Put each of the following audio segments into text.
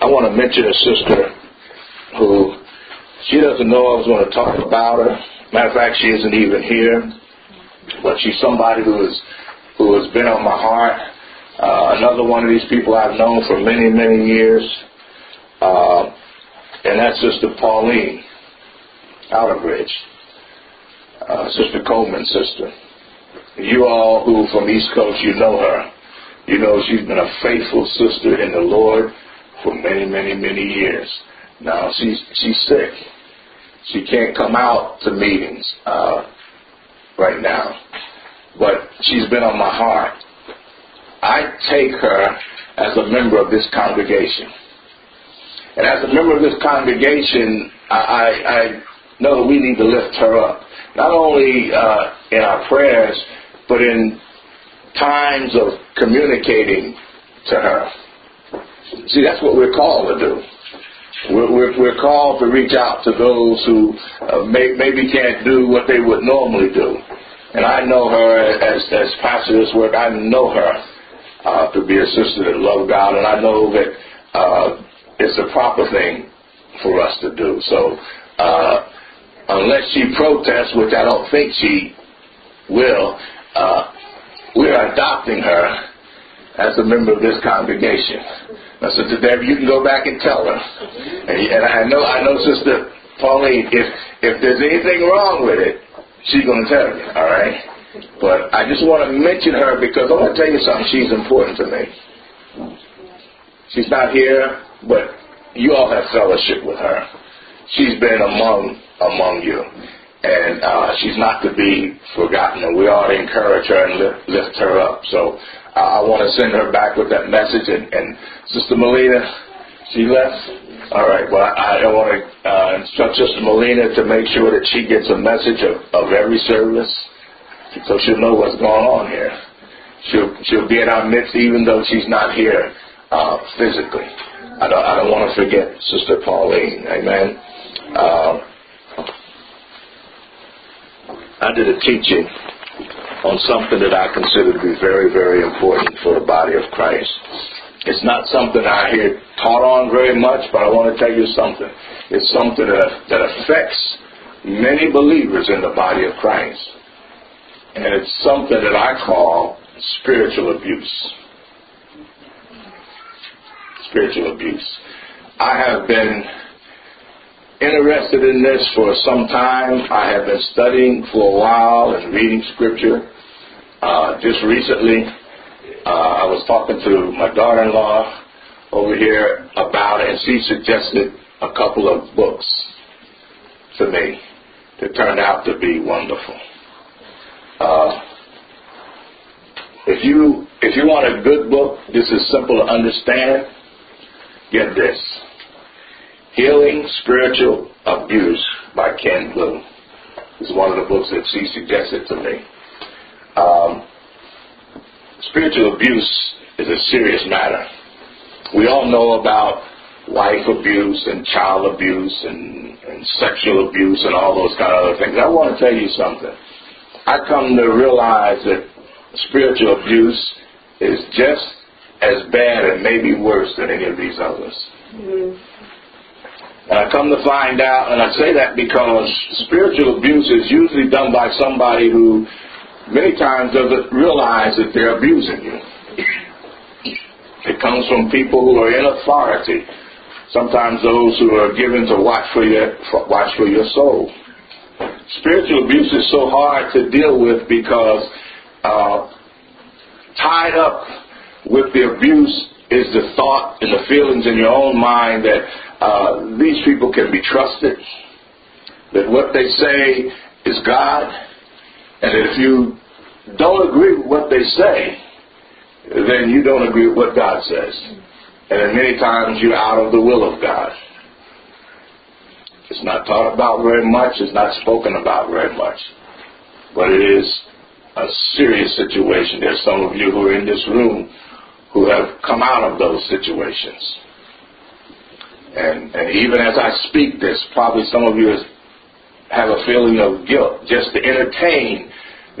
I want to mention a sister who she doesn't know I was going to talk about her. Matter of fact, she isn't even here, but she's somebody who is who has been on my heart. Uh, another one of these people I've known for many, many years, uh, and that's Sister Pauline Outerbridge, uh, Sister Coleman's sister. You all who from East Coast, you know her. You know she's been a faithful sister in the Lord for many, many, many years. Now she's she's sick. She can't come out to meetings uh, right now, but she's been on my heart. I take her as a member of this congregation, and as a member of this congregation, I, I, I know that we need to lift her up, not only uh, in our prayers, but in times of communicating to her. See, that's what we're called to do. We're, we're, we're called to reach out to those who uh, may, maybe can't do what they would normally do. And I know her as, as pastor this work. I know her uh, to be a sister that loves God, and I know that uh, it's a proper thing for us to do. So, uh, unless she protests, which I don't think she will, uh, we're adopting her as a member of this congregation. Now, Sister Debbie, you can go back and tell her. And, and I know, I know, Sister Pauline, if if there's anything wrong with it, she's going to tell you. All right. But I just want to mention her because I want to tell you something. She's important to me. She's not here, but you all have fellowship with her. She's been among among you, and uh, she's not to be forgotten. And we ought to encourage her and lift, lift her up. So I want to send her back with that message. And, and Sister Melina, she left. All right. Well, I, I want to uh, instruct Sister Melina to make sure that she gets a message of, of every service, so she'll know what's going on here. She'll she'll be in our midst even though she's not here uh, physically. I don't I don't want to forget Sister Pauline. Amen. Uh, I did a teaching on something that I consider to be very, very important for the body of Christ. It's not something I hear taught on very much, but I want to tell you something. It's something that, that affects many believers in the body of Christ. And it's something that I call spiritual abuse. Spiritual abuse. I have been interested in this for some time. I have been studying for a while and reading scripture. Uh, just recently, uh, I was talking to my daughter-in-law over here about it, and she suggested a couple of books to me that turned out to be wonderful. Uh, if you if you want a good book, this is simple to understand. Get this. Healing Spiritual Abuse by Ken Blue. This is one of the books that she suggested to me. Um, spiritual abuse is a serious matter. We all know about wife abuse and child abuse and, and sexual abuse and all those kind of other things. I want to tell you something. I come to realize that spiritual abuse is just as bad and maybe worse than any of these others. Mm-hmm. And I come to find out, and I say that because spiritual abuse is usually done by somebody who many times doesn't realize that they're abusing you. It comes from people who are in authority. Sometimes those who are given to watch for your watch for your soul. Spiritual abuse is so hard to deal with because uh, tied up with the abuse is the thought and the feelings in your own mind that uh, these people can be trusted, that what they say is God, and if you don't agree with what they say, then you don't agree with what God says. And many times you're out of the will of God. It's not taught about very much, it's not spoken about very much. But it is a serious situation. There's some of you who are in this room who have come out of those situations. And, and even as I speak this, probably some of you have a feeling of guilt just to entertain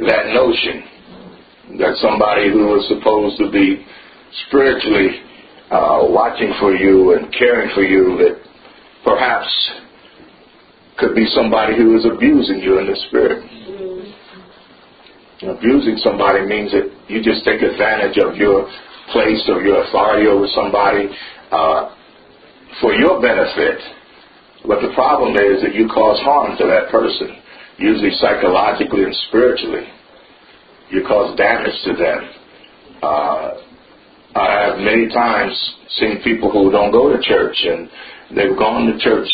that notion that somebody who is supposed to be spiritually uh, watching for you and caring for you that perhaps could be somebody who is abusing you in the spirit. Mm-hmm. Abusing somebody means that you just take advantage of your place or your authority over somebody uh, for your benefit. But the problem is that you cause harm to that person, usually psychologically and spiritually. You cause damage to them. Uh, I have many times seen people who don't go to church and they've gone to church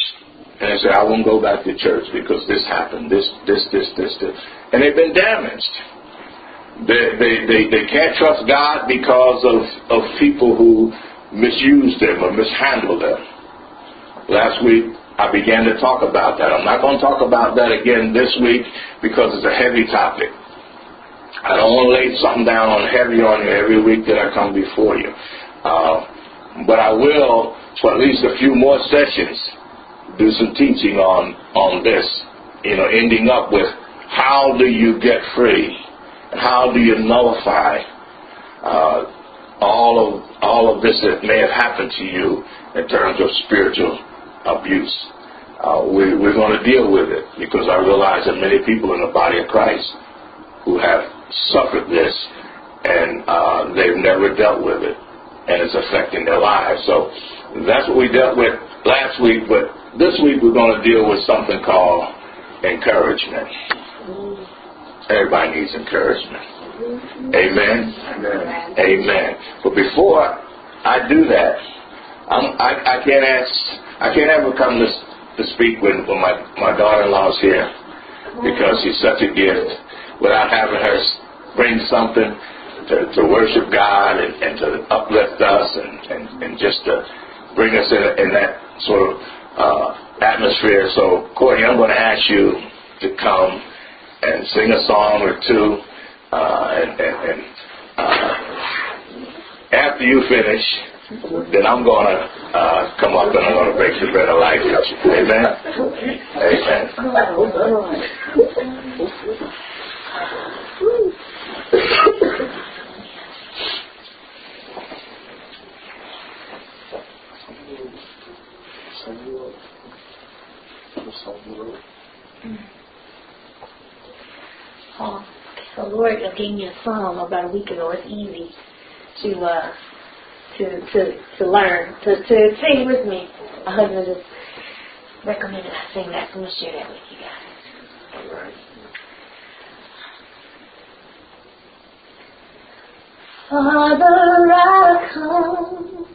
and they say, I won't go back to church because this happened, this, this, this, this, this. And they've been damaged. They, they, they, they can't trust God because of, of people who misuse them or mishandle them. Last week, I began to talk about that. I'm not going to talk about that again this week because it's a heavy topic. I don't want to lay something down on heavy on you every week that I come before you. Uh, but I will, for at least a few more sessions, do some teaching on on this. You know, ending up with how do you get free? How do you nullify uh, all of all of this that may have happened to you in terms of spiritual abuse? Uh, we, we're going to deal with it because I realize that many people in the body of Christ who have suffered this and uh, they've never dealt with it and it's affecting their lives. So that's what we dealt with last week, but this week we're going to deal with something called encouragement. Everybody needs encouragement. Amen. Amen. Amen. But before I do that, I'm, I, I can't ask. I can't ever come to, to speak when, when my my daughter-in-law's here because she's such a gift. Without having her bring something to, to worship God and, and to uplift us and, and, and just to bring us in, in that sort of uh, atmosphere. So, Courtney, I'm going to ask you to come and sing a song or two. Uh, and, and, and uh, after you finish, then I'm going to uh, come up and I'm going to break the bread of life. Amen? Amen. Oh, the Lord gave me a song about a week ago. It's easy to uh, to to to learn to to sing with me. My husband just recommended I sing that, so I'm gonna share that with you guys. Father, I come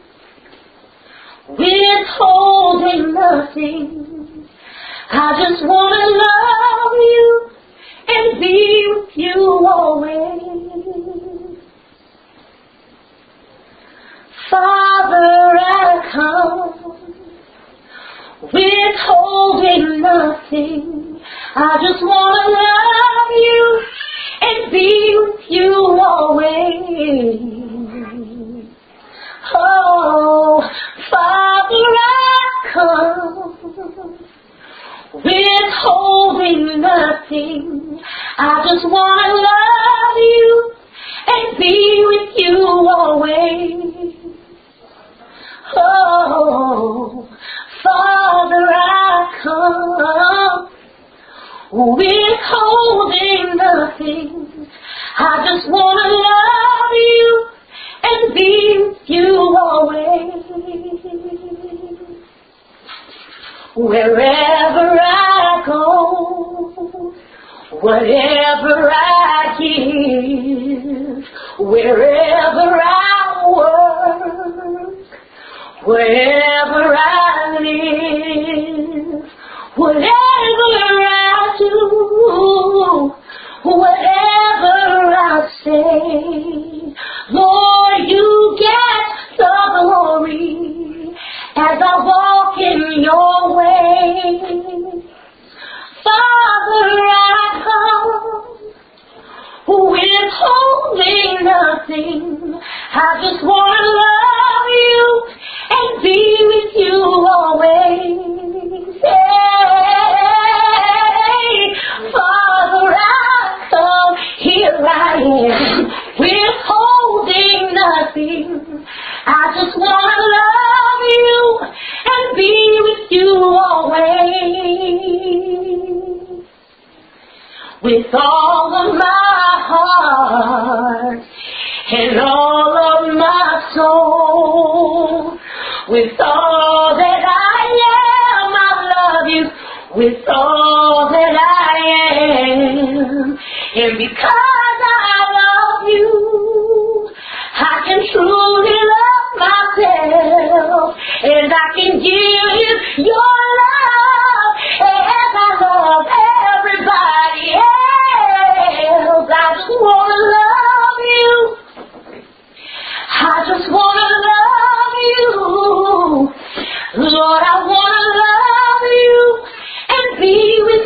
withholding nothing. I just want to love you and be with you always. Father, I come withholding nothing. I just want to love you and be with you always. Oh, Father, I come withholding nothing. I just want to love you withholding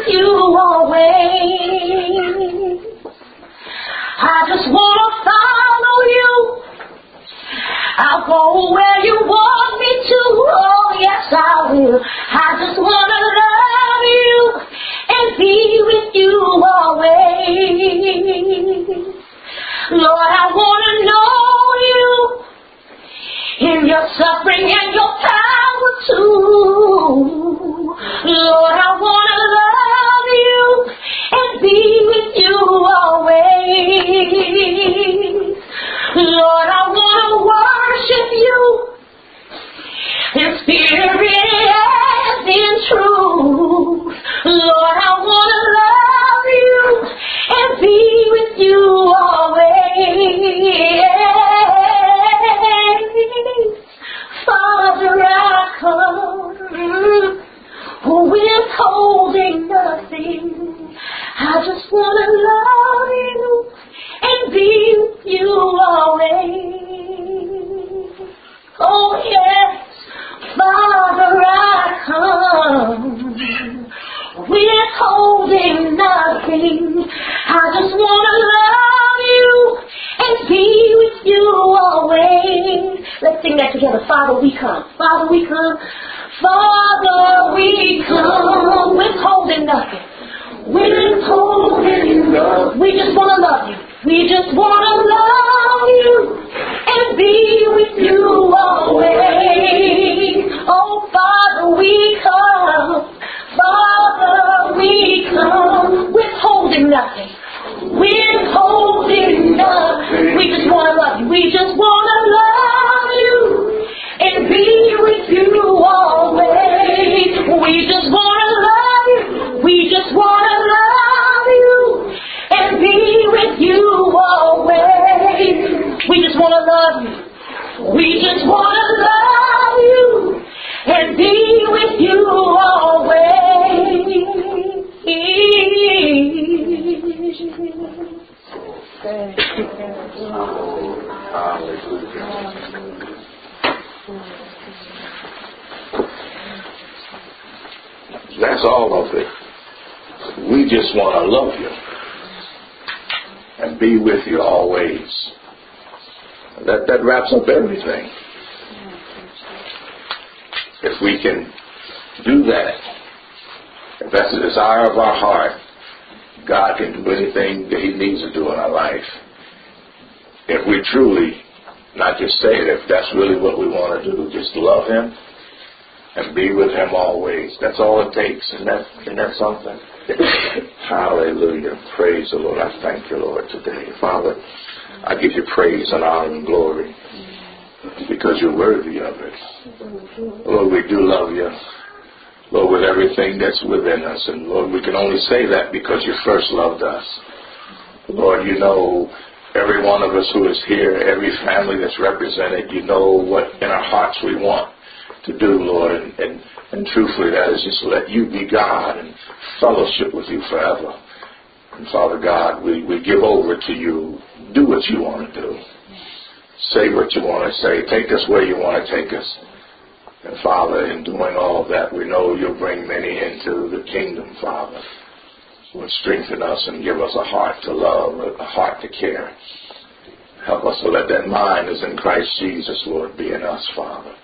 you always. I just want to follow you. I'll go where you want me to. Oh, yes, I will. I just want to love want to love you and be with you always. That that wraps up everything. If we can do that, if that's the desire of our heart, God can do anything that He needs to do in our life. If we truly, not just say it, if that's really what we want to do, just love Him and be with Him always. That's all it takes. Isn't that, isn't that something? Hallelujah. Praise the Lord. I thank you, Lord, today. Father, I give you praise and honor and glory because you're worthy of it. Lord, we do love you. Lord, with everything that's within us. And Lord, we can only say that because you first loved us. Lord, you know every one of us who is here, every family that's represented, you know what in our hearts we want to do, Lord. And, and, and truthfully, that is just let you be God and fellowship with you forever. And Father God, we, we give over to you. Do what you want to do. Say what you want to say. Take us where you want to take us. And Father, in doing all that, we know you'll bring many into the kingdom, Father. Will strengthen us and give us a heart to love, a heart to care. Help us to let that mind is in Christ Jesus, Lord, be in us, Father.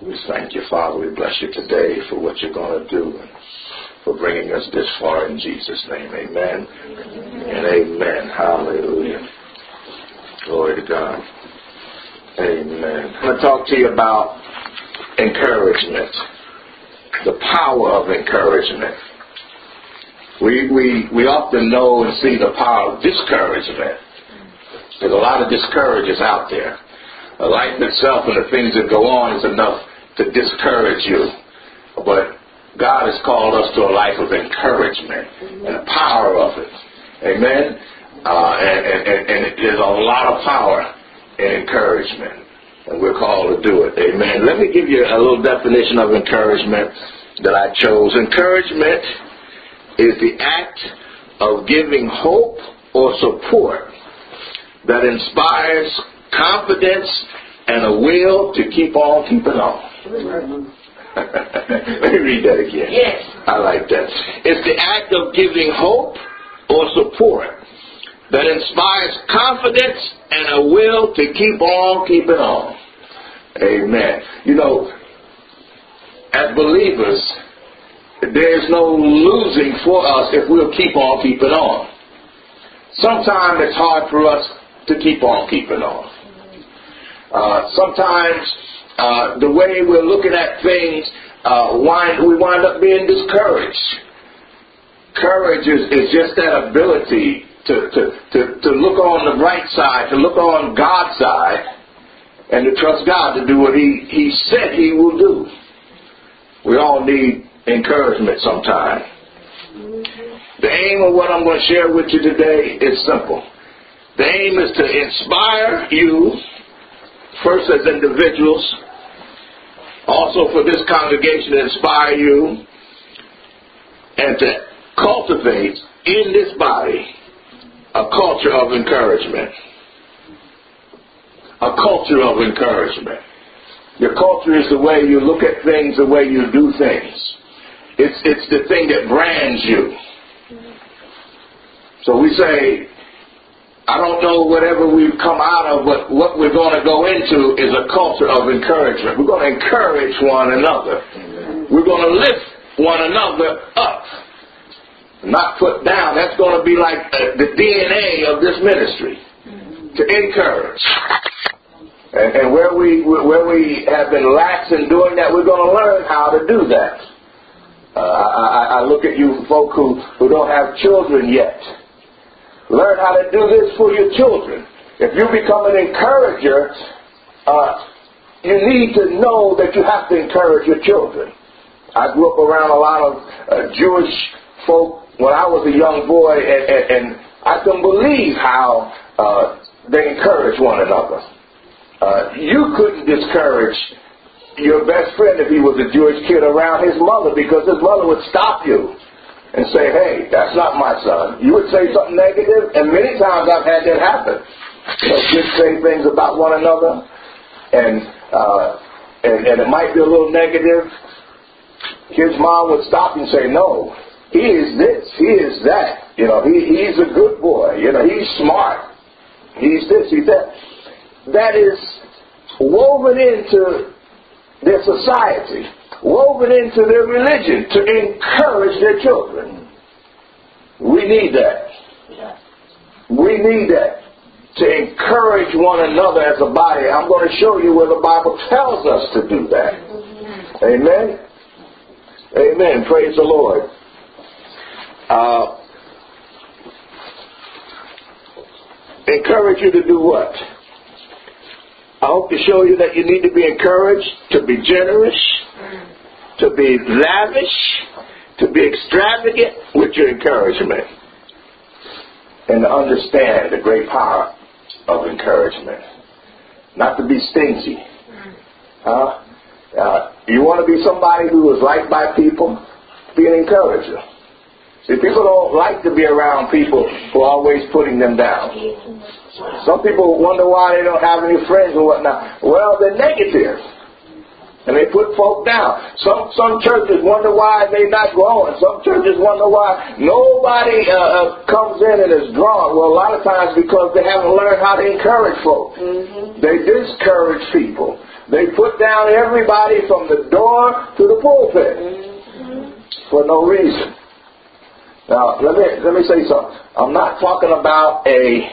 We thank you, Father. We bless you today for what you're going to do and for bringing us this far in Jesus' name. Amen and amen. Hallelujah. Glory to God. Amen. I'm going to talk to you about encouragement, the power of encouragement. We, we, we often know and see the power of discouragement. There's a lot of discouragers out there. life itself and the things that go on is enough to discourage you. But God has called us to a life of encouragement and the power of it. Amen. Uh, and, and, and there's a lot of power in encouragement. And we're called to do it. Amen. Let me give you a little definition of encouragement that I chose. Encouragement is the act of giving hope or support that inspires confidence and a will to keep on keeping on. Let me read that again. Yes. I like that. It's the act of giving hope or support that inspires confidence and a will to keep on keeping on. Amen. You know, as believers, there's no losing for us if we'll keep on keeping on. Sometimes it's hard for us to keep on keeping on. Uh, sometimes uh, the way we're looking at things, uh, wind, we wind up being discouraged. Courage is, is just that ability to, to, to, to look on the right side, to look on God's side, and to trust God to do what He, he said He will do. We all need encouragement sometime. The aim of what I'm going to share with you today is simple. The aim is to inspire you, first as individuals, also for this congregation to inspire you, and to cultivate in this body a culture of encouragement. A culture of encouragement. Your culture is the way you look at things, the way you do things. It's, it's the thing that brands you. So we say, I don't know whatever we've come out of, but what we're going to go into is a culture of encouragement. We're going to encourage one another. We're going to lift one another up, not put down. That's going to be like uh, the DNA of this ministry to encourage. And, and where we where we have been lax in doing that, we're going to learn how to do that. Uh, I, I look at you folk who, who don't have children yet. Learn how to do this for your children. If you become an encourager, uh, you need to know that you have to encourage your children. I grew up around a lot of uh, Jewish folk when I was a young boy, and, and, and I couldn't believe how uh, they encouraged one another. Uh, you couldn't discourage your best friend if he was a Jewish kid around his mother because his mother would stop you and say, hey, that's not my son. You would say something negative, and many times I've had that happen. You know, kids say things about one another, and, uh, and, and it might be a little negative. His mom would stop and say, no, he is this, he is that. You know, he, he's a good boy. You know, he's smart. He's this, he's that that is woven into their society, woven into their religion to encourage their children. We need that. We need that to encourage one another as a body. I'm going to show you where the Bible tells us to do that. Amen. Amen. Praise the Lord. Uh, encourage you to do what? I hope to show you that you need to be encouraged to be generous, to be lavish, to be extravagant with your encouragement, and to understand the great power of encouragement. Not to be stingy. Uh, you want to be somebody who is liked by people? Be an encourager. See, people don't like to be around people who are always putting them down. Some people wonder why they don't have any friends or whatnot. Well, they're negative. And they put folk down. Some some churches wonder why they're not growing. Some churches wonder why nobody uh, uh, comes in and is drawn. Well, a lot of times because they haven't learned how to encourage folk. Mm-hmm. They discourage people. They put down everybody from the door to the pulpit mm-hmm. for no reason. Now, let me let me say something. I'm not talking about a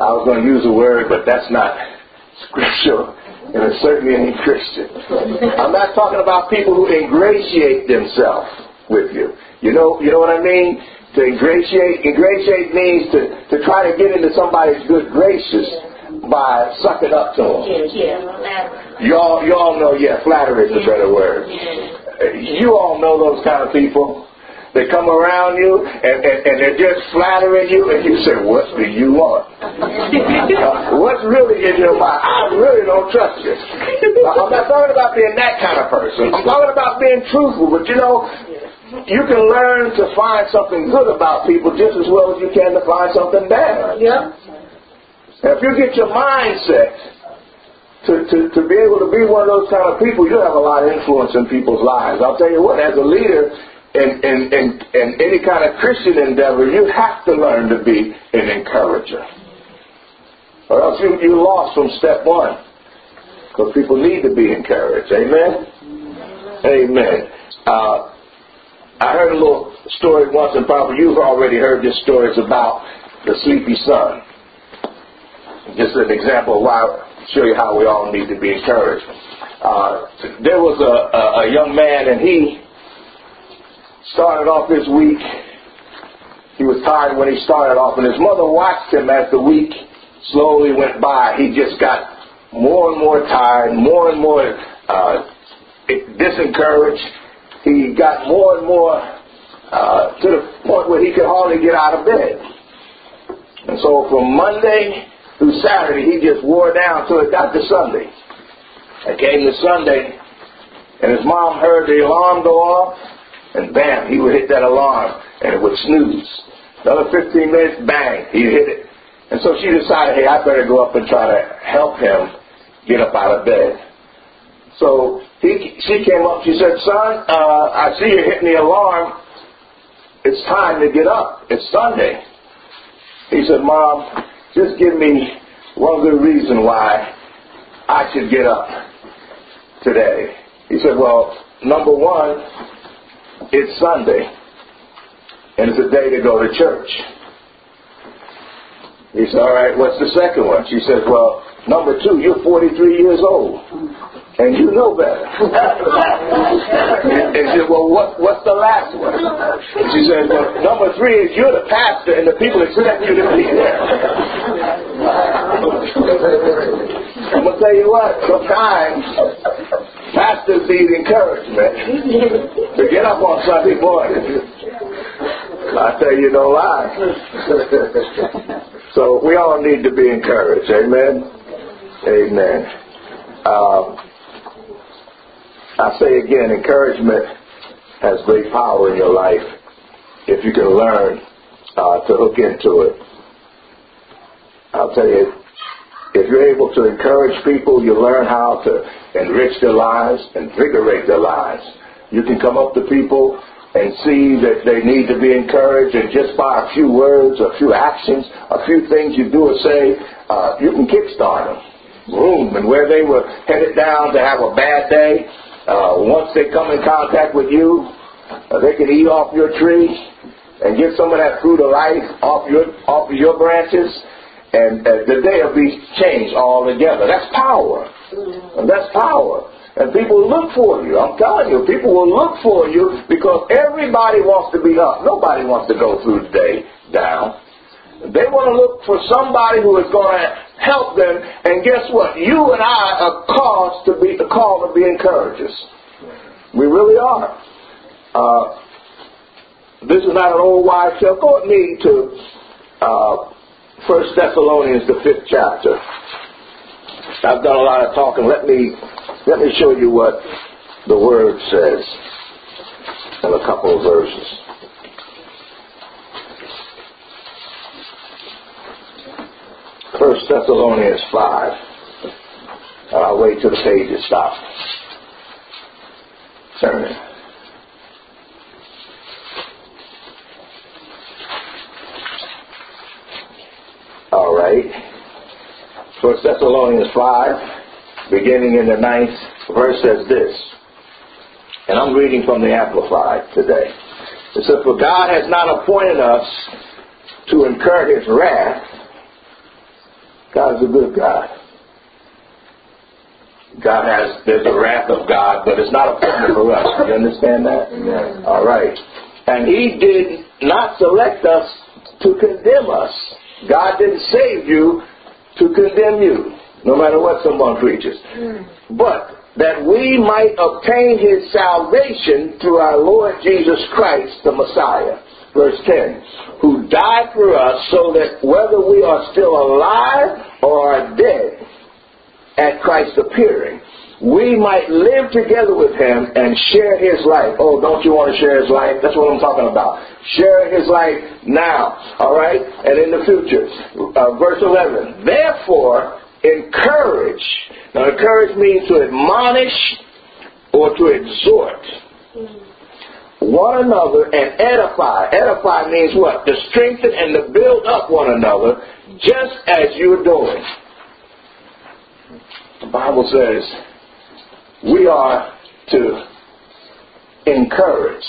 I was going to use a word, but that's not scriptural, and it certainly ain't Christian. I'm not talking about people who ingratiate themselves with you. You know, you know what I mean? To ingratiate, ingratiate means to, to try to get into somebody's good graces by sucking up to them. Yeah, yeah, Y'all, y'all know, yeah, flattery is a better word. You all know those kind of people. They come around you and, and, and they're just flattering you, and you say, What do you want? uh, what's really in your mind? I really don't trust you. I'm not talking about being that kind of person. I'm talking about being truthful, but you know, you can learn to find something good about people just as well as you can to find something bad. Yeah. If you get your mindset to, to, to be able to be one of those kind of people, you have a lot of influence in people's lives. I'll tell you what, as a leader, in, in, in, in any kind of Christian endeavor, you have to learn to be an encourager. Or else you, you lost from step one. Because people need to be encouraged. Amen? Amen. Uh, I heard a little story once, and probably you've already heard this story. It's about the sleepy son. Just an example of why, show you how we all need to be encouraged. Uh, there was a, a, a young man, and he started off this week. He was tired when he started off, and his mother watched him as the week slowly went by. He just got more and more tired, more and more uh, disencouraged. He got more and more uh, to the point where he could hardly get out of bed. And so from Monday through Saturday, he just wore down till it got to Sunday. It came to Sunday, and his mom heard the alarm go off, and bam, he would hit that alarm and it would snooze. Another 15 minutes, bang, he hit it. And so she decided, hey, I better go up and try to help him get up out of bed. So he, she came up, she said, son, uh, I see you're hitting the alarm. It's time to get up. It's Sunday. He said, Mom, just give me one good reason why I should get up today. He said, Well, number one, it's Sunday, and it's a day to go to church. He said, All right, what's the second one? She says, Well, number two, you're 43 years old, and you know better. and she said, Well, what, what's the last one? And she said, Well, number three is you're the pastor, and the people expect you to be there. I'm going to tell you what, sometimes pastors need encouragement to get up on Sunday morning. I tell you no lie. so we all need to be encouraged. Amen. Amen. Um, I say again, encouragement has great power in your life if you can learn uh, to hook into it. I'll tell you, if you're able to encourage people, you learn how to enrich their lives, invigorate their lives. You can come up to people and see that they need to be encouraged, and just by a few words, a few actions, a few things you do or say, uh, you can kickstart them. Boom. And where they were headed down to have a bad day, uh, once they come in contact with you, uh, they can eat off your tree and get some of that fruit of life off your off of your branches and uh, the day will be changed altogether. That's power. And that's power. And people look for you. I'm telling you, people will look for you because everybody wants to be up. Nobody wants to go through the day down. They want to look for somebody who is going to help them. And guess what? You and I are called to be the called to be encouragers. We really are. Uh, this is not an old wives' tale. Go with me to uh, First Thessalonians, the fifth chapter. I've done a lot of talking. Let me let me show you what the word says in a couple of verses. First Thessalonians five. I'll wait till the page is stopped. Turning. All right. First Thessalonians 5, beginning in the ninth verse says this. And I'm reading from the Amplified today. It says, For God has not appointed us to incur his wrath. God is a good God. God has, there's the wrath of God, but it's not appointed for us. You understand that? Yes. All right. And he did not select us to condemn us. God didn't save you to condemn you, no matter what someone preaches. Hmm. But that we might obtain his salvation through our Lord Jesus Christ, the Messiah. Verse 10, who died for us so that whether we are still alive or are dead at Christ's appearing, we might live together with him and share his life. Oh, don't you want to share his life? That's what I'm talking about. Share his life now, all right? And in the future. Uh, verse 11. Therefore, encourage. Now, encourage means to admonish or to exhort one another and edify. Edify means what? To strengthen and to build up one another, just as you're doing. The Bible says, we are to encourage,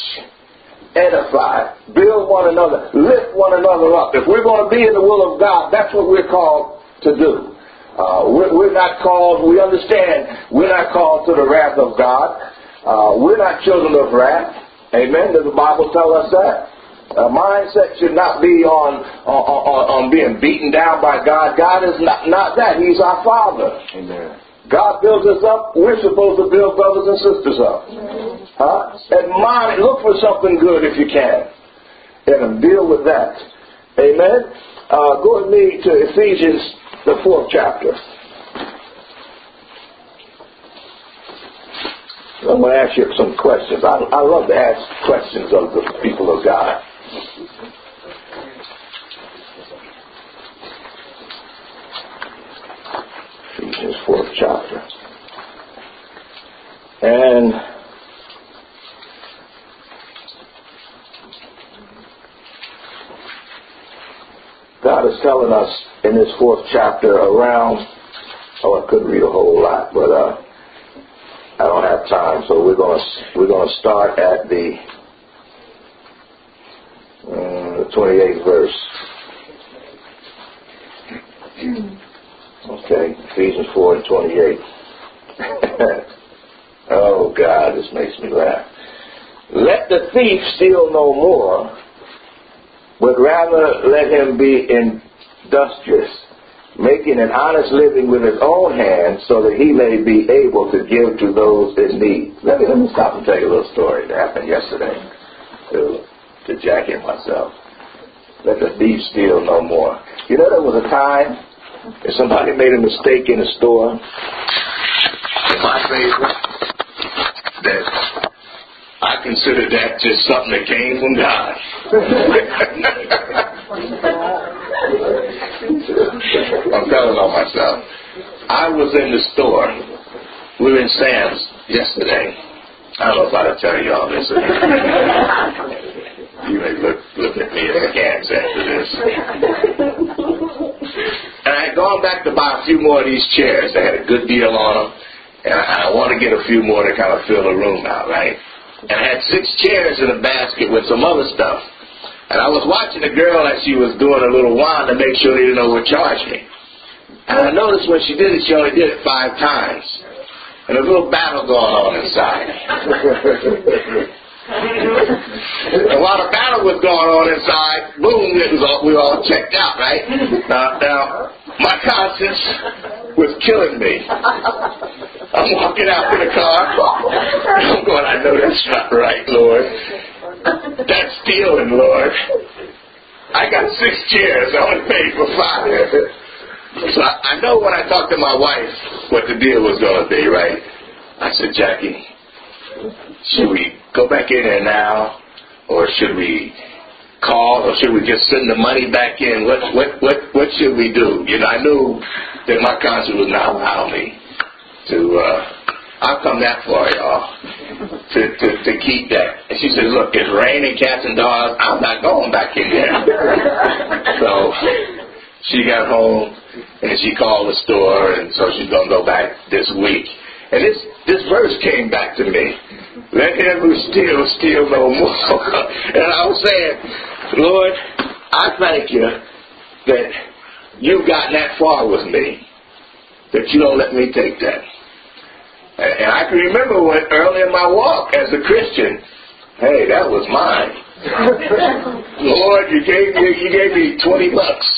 edify, build one another, lift one another up. If we're going to be in the will of God, that's what we're called to do. Uh, we're, we're, not called, we understand, we're not called to the wrath of God. Uh, we're not children of wrath. Amen. Does the Bible tell us that? A mindset should not be on, on, on, on being beaten down by God. God is not, not that. He's our Father. Amen. God builds us up. We're supposed to build brothers and sisters up. Huh? Admonish, look for something good if you can. And deal with that. Amen. Uh, go with me to Ephesians, the fourth chapter. I'm going to ask you some questions. I, I love to ask questions of the people of God. Ephesians fourth chapter. And God is telling us in this fourth chapter around, oh, I couldn't read a whole lot, but uh, I don't have time, so we're going to we're going to start at the uh, the 28th verse. Okay, Ephesians 4 and 28. oh God, this makes me laugh. Let the thief steal no more, but rather let him be industrious, making an honest living with his own hands, so that he may be able to give to those in need. Let me let me stop and tell you a little story that happened yesterday to to Jackie and myself. Let the thief steal no more. You know, there was a time if somebody made a mistake in a store, in my favor, that I consider that just something that came from God. I'm telling on myself. I was in the store. We were in Sam's yesterday. I don't know if I will tell you all this. you may look look at me askance after this. And I had gone back to buy a few more of these chairs. They had a good deal on them. And I, I want to get a few more to kind of fill the room out, right? And I had six chairs in a basket with some other stuff. And I was watching the girl as she was doing a little wine to make sure they didn't overcharge me. And I noticed when she did it, she only did it five times. And a little battle going on inside. and while the battle was going on inside, boom, it was all, we were all checked out, right? Now, now, my conscience was killing me. I'm walking out to the car. I'm going, I know that's not right, Lord. That's stealing, Lord. I got six chairs. I only paid for five. So I, I know when I talked to my wife what the deal was going to be, right? I said, Jackie, should we go back in there now, or should we call, or should we just send the money back in? What what what what should we do? You know, I knew that my conscience would not allow me to. uh I've come that far, y'all, to, to, to keep that. And she said, look, it's raining cats and dogs. I'm not going back in there. so she got home and she called the store, and so she's going to go back this week. And this, this verse came back to me. Let him who steals steal no more. and I was saying, Lord, I thank you that you've gotten that far with me, that you don't let me take that. And I can remember when early in my walk as a Christian, hey, that was mine. Lord, you gave me you gave me twenty bucks.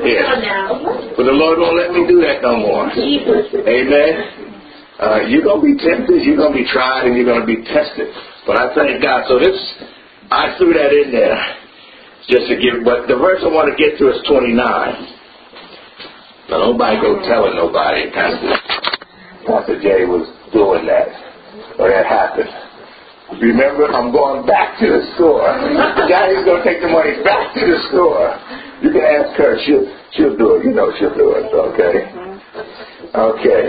Yeah. But the Lord won't let me do that no more. Amen. Uh, you're going to be tempted, you're going to be tried, and you're going to be tested. But I thank God. So this, I threw that in there just to give, but the verse I want to get to is 29. Now nobody go telling nobody Pastor, Pastor Jay was doing that, or that happened. Remember, I'm going back to the store. Daddy's going to take the money back to the store. You can ask her. She'll, she'll do it. You know she'll do it. Okay. Okay.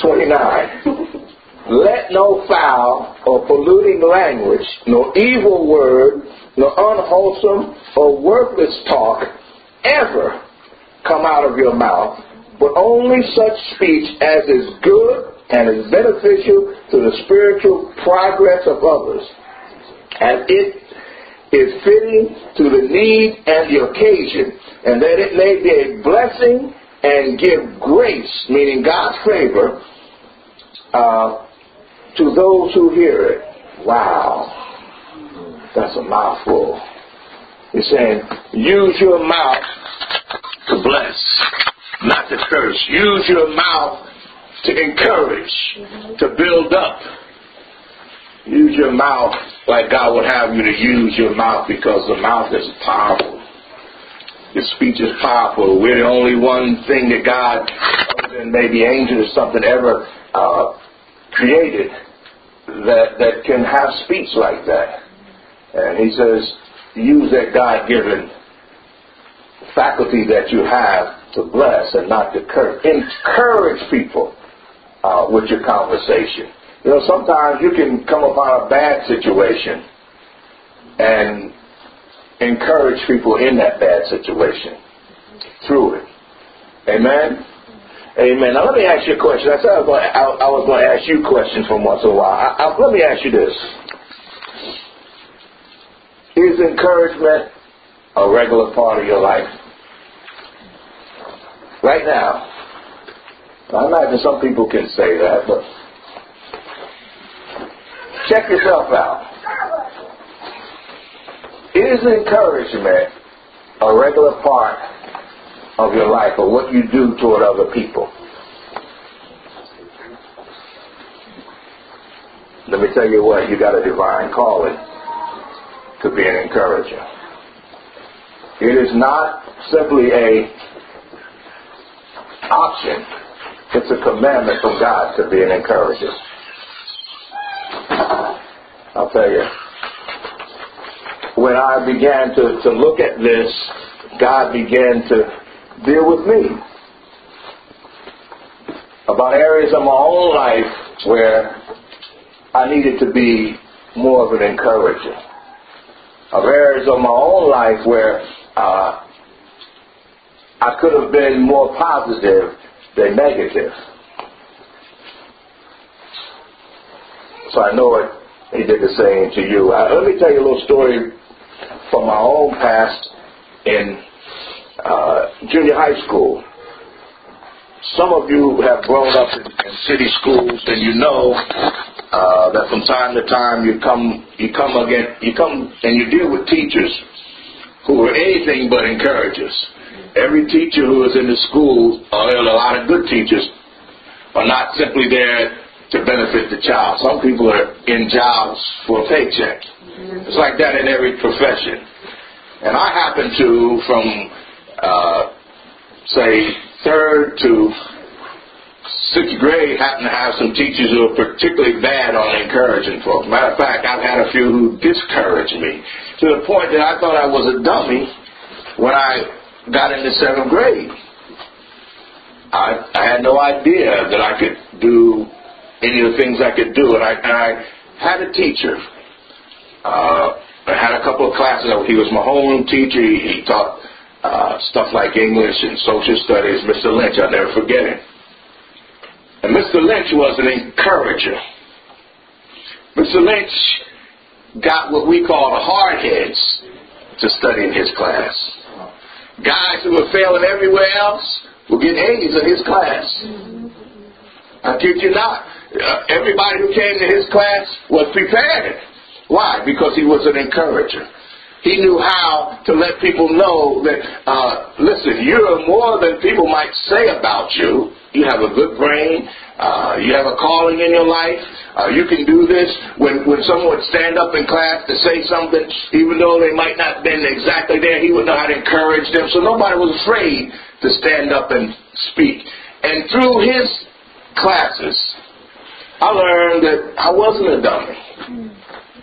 29. Let no foul or polluting language, nor evil word, nor unwholesome or worthless talk ever come out of your mouth, but only such speech as is good and is beneficial to the spiritual progress of others, as it is fitting to the need and the occasion, and that it may be a blessing and give grace, meaning God's favor, uh, to those who hear it. Wow. That's a mouthful. He's saying, use your mouth to bless, not to curse. Use your mouth to encourage, mm-hmm. to build up. Use your mouth like God would have you to use your mouth because the mouth is powerful. Your speech is powerful. We're the only one thing that God, and maybe angels or something, ever uh, created that that can have speech like that. And He says, use that God-given faculty that you have to bless and not to curse. Encourage people uh, with your conversation. You know, sometimes you can come upon a bad situation and encourage people in that bad situation through it. Amen? Amen. Now let me ask you a question. I said I was going to, I, I was going to ask you questions from once in a while. I, I, let me ask you this. Is encouragement a regular part of your life? Right now, I imagine some people can say that, but check yourself out. Is encouragement a regular part of your life or what you do toward other people? Let me tell you what, you got a divine calling to be an encourager. It is not simply a option it's a commandment from God to be an encourager. I'll tell you. When I began to, to look at this, God began to deal with me about areas of my own life where I needed to be more of an encourager. Of areas of my own life where uh, I could have been more positive they're negative. So I know it. He did the same to you. Uh, let me tell you a little story from my own past in uh, junior high school. Some of you have grown up in, in city schools, and you know uh, that from time to time you come, you come again, you come and you deal with teachers who are anything but encouragers every teacher who is in the school, or uh, a lot of good teachers, are not simply there to benefit the child. Some people are in jobs for a paycheck. Mm-hmm. It's like that in every profession. And I happen to, from uh, say third to sixth grade, happen to have some teachers who are particularly bad on encouraging folks. Matter of fact, I've had a few who discouraged me to the point that I thought I was a dummy when I got into seventh grade. I, I had no idea that I could do any of the things I could do, and I, and I had a teacher. Uh, I had a couple of classes. He was my homeroom teacher. He, he taught uh, stuff like English and social studies. Mr. Lynch, I'll never forget him. And Mr. Lynch was an encourager. Mr. Lynch got what we call the hard heads to study in his class. Guys who were failing everywhere else were getting A's in his class. I kid you not. Uh, everybody who came to his class was prepared. Why? Because he was an encourager. He knew how to let people know that, uh, listen, you're more than people might say about you. You have a good brain. Uh, you have a calling in your life. Uh, you can do this. When when someone would stand up in class to say something, even though they might not have been exactly there, he would know how to encourage them. So nobody was afraid to stand up and speak. And through his classes, I learned that I wasn't a dummy.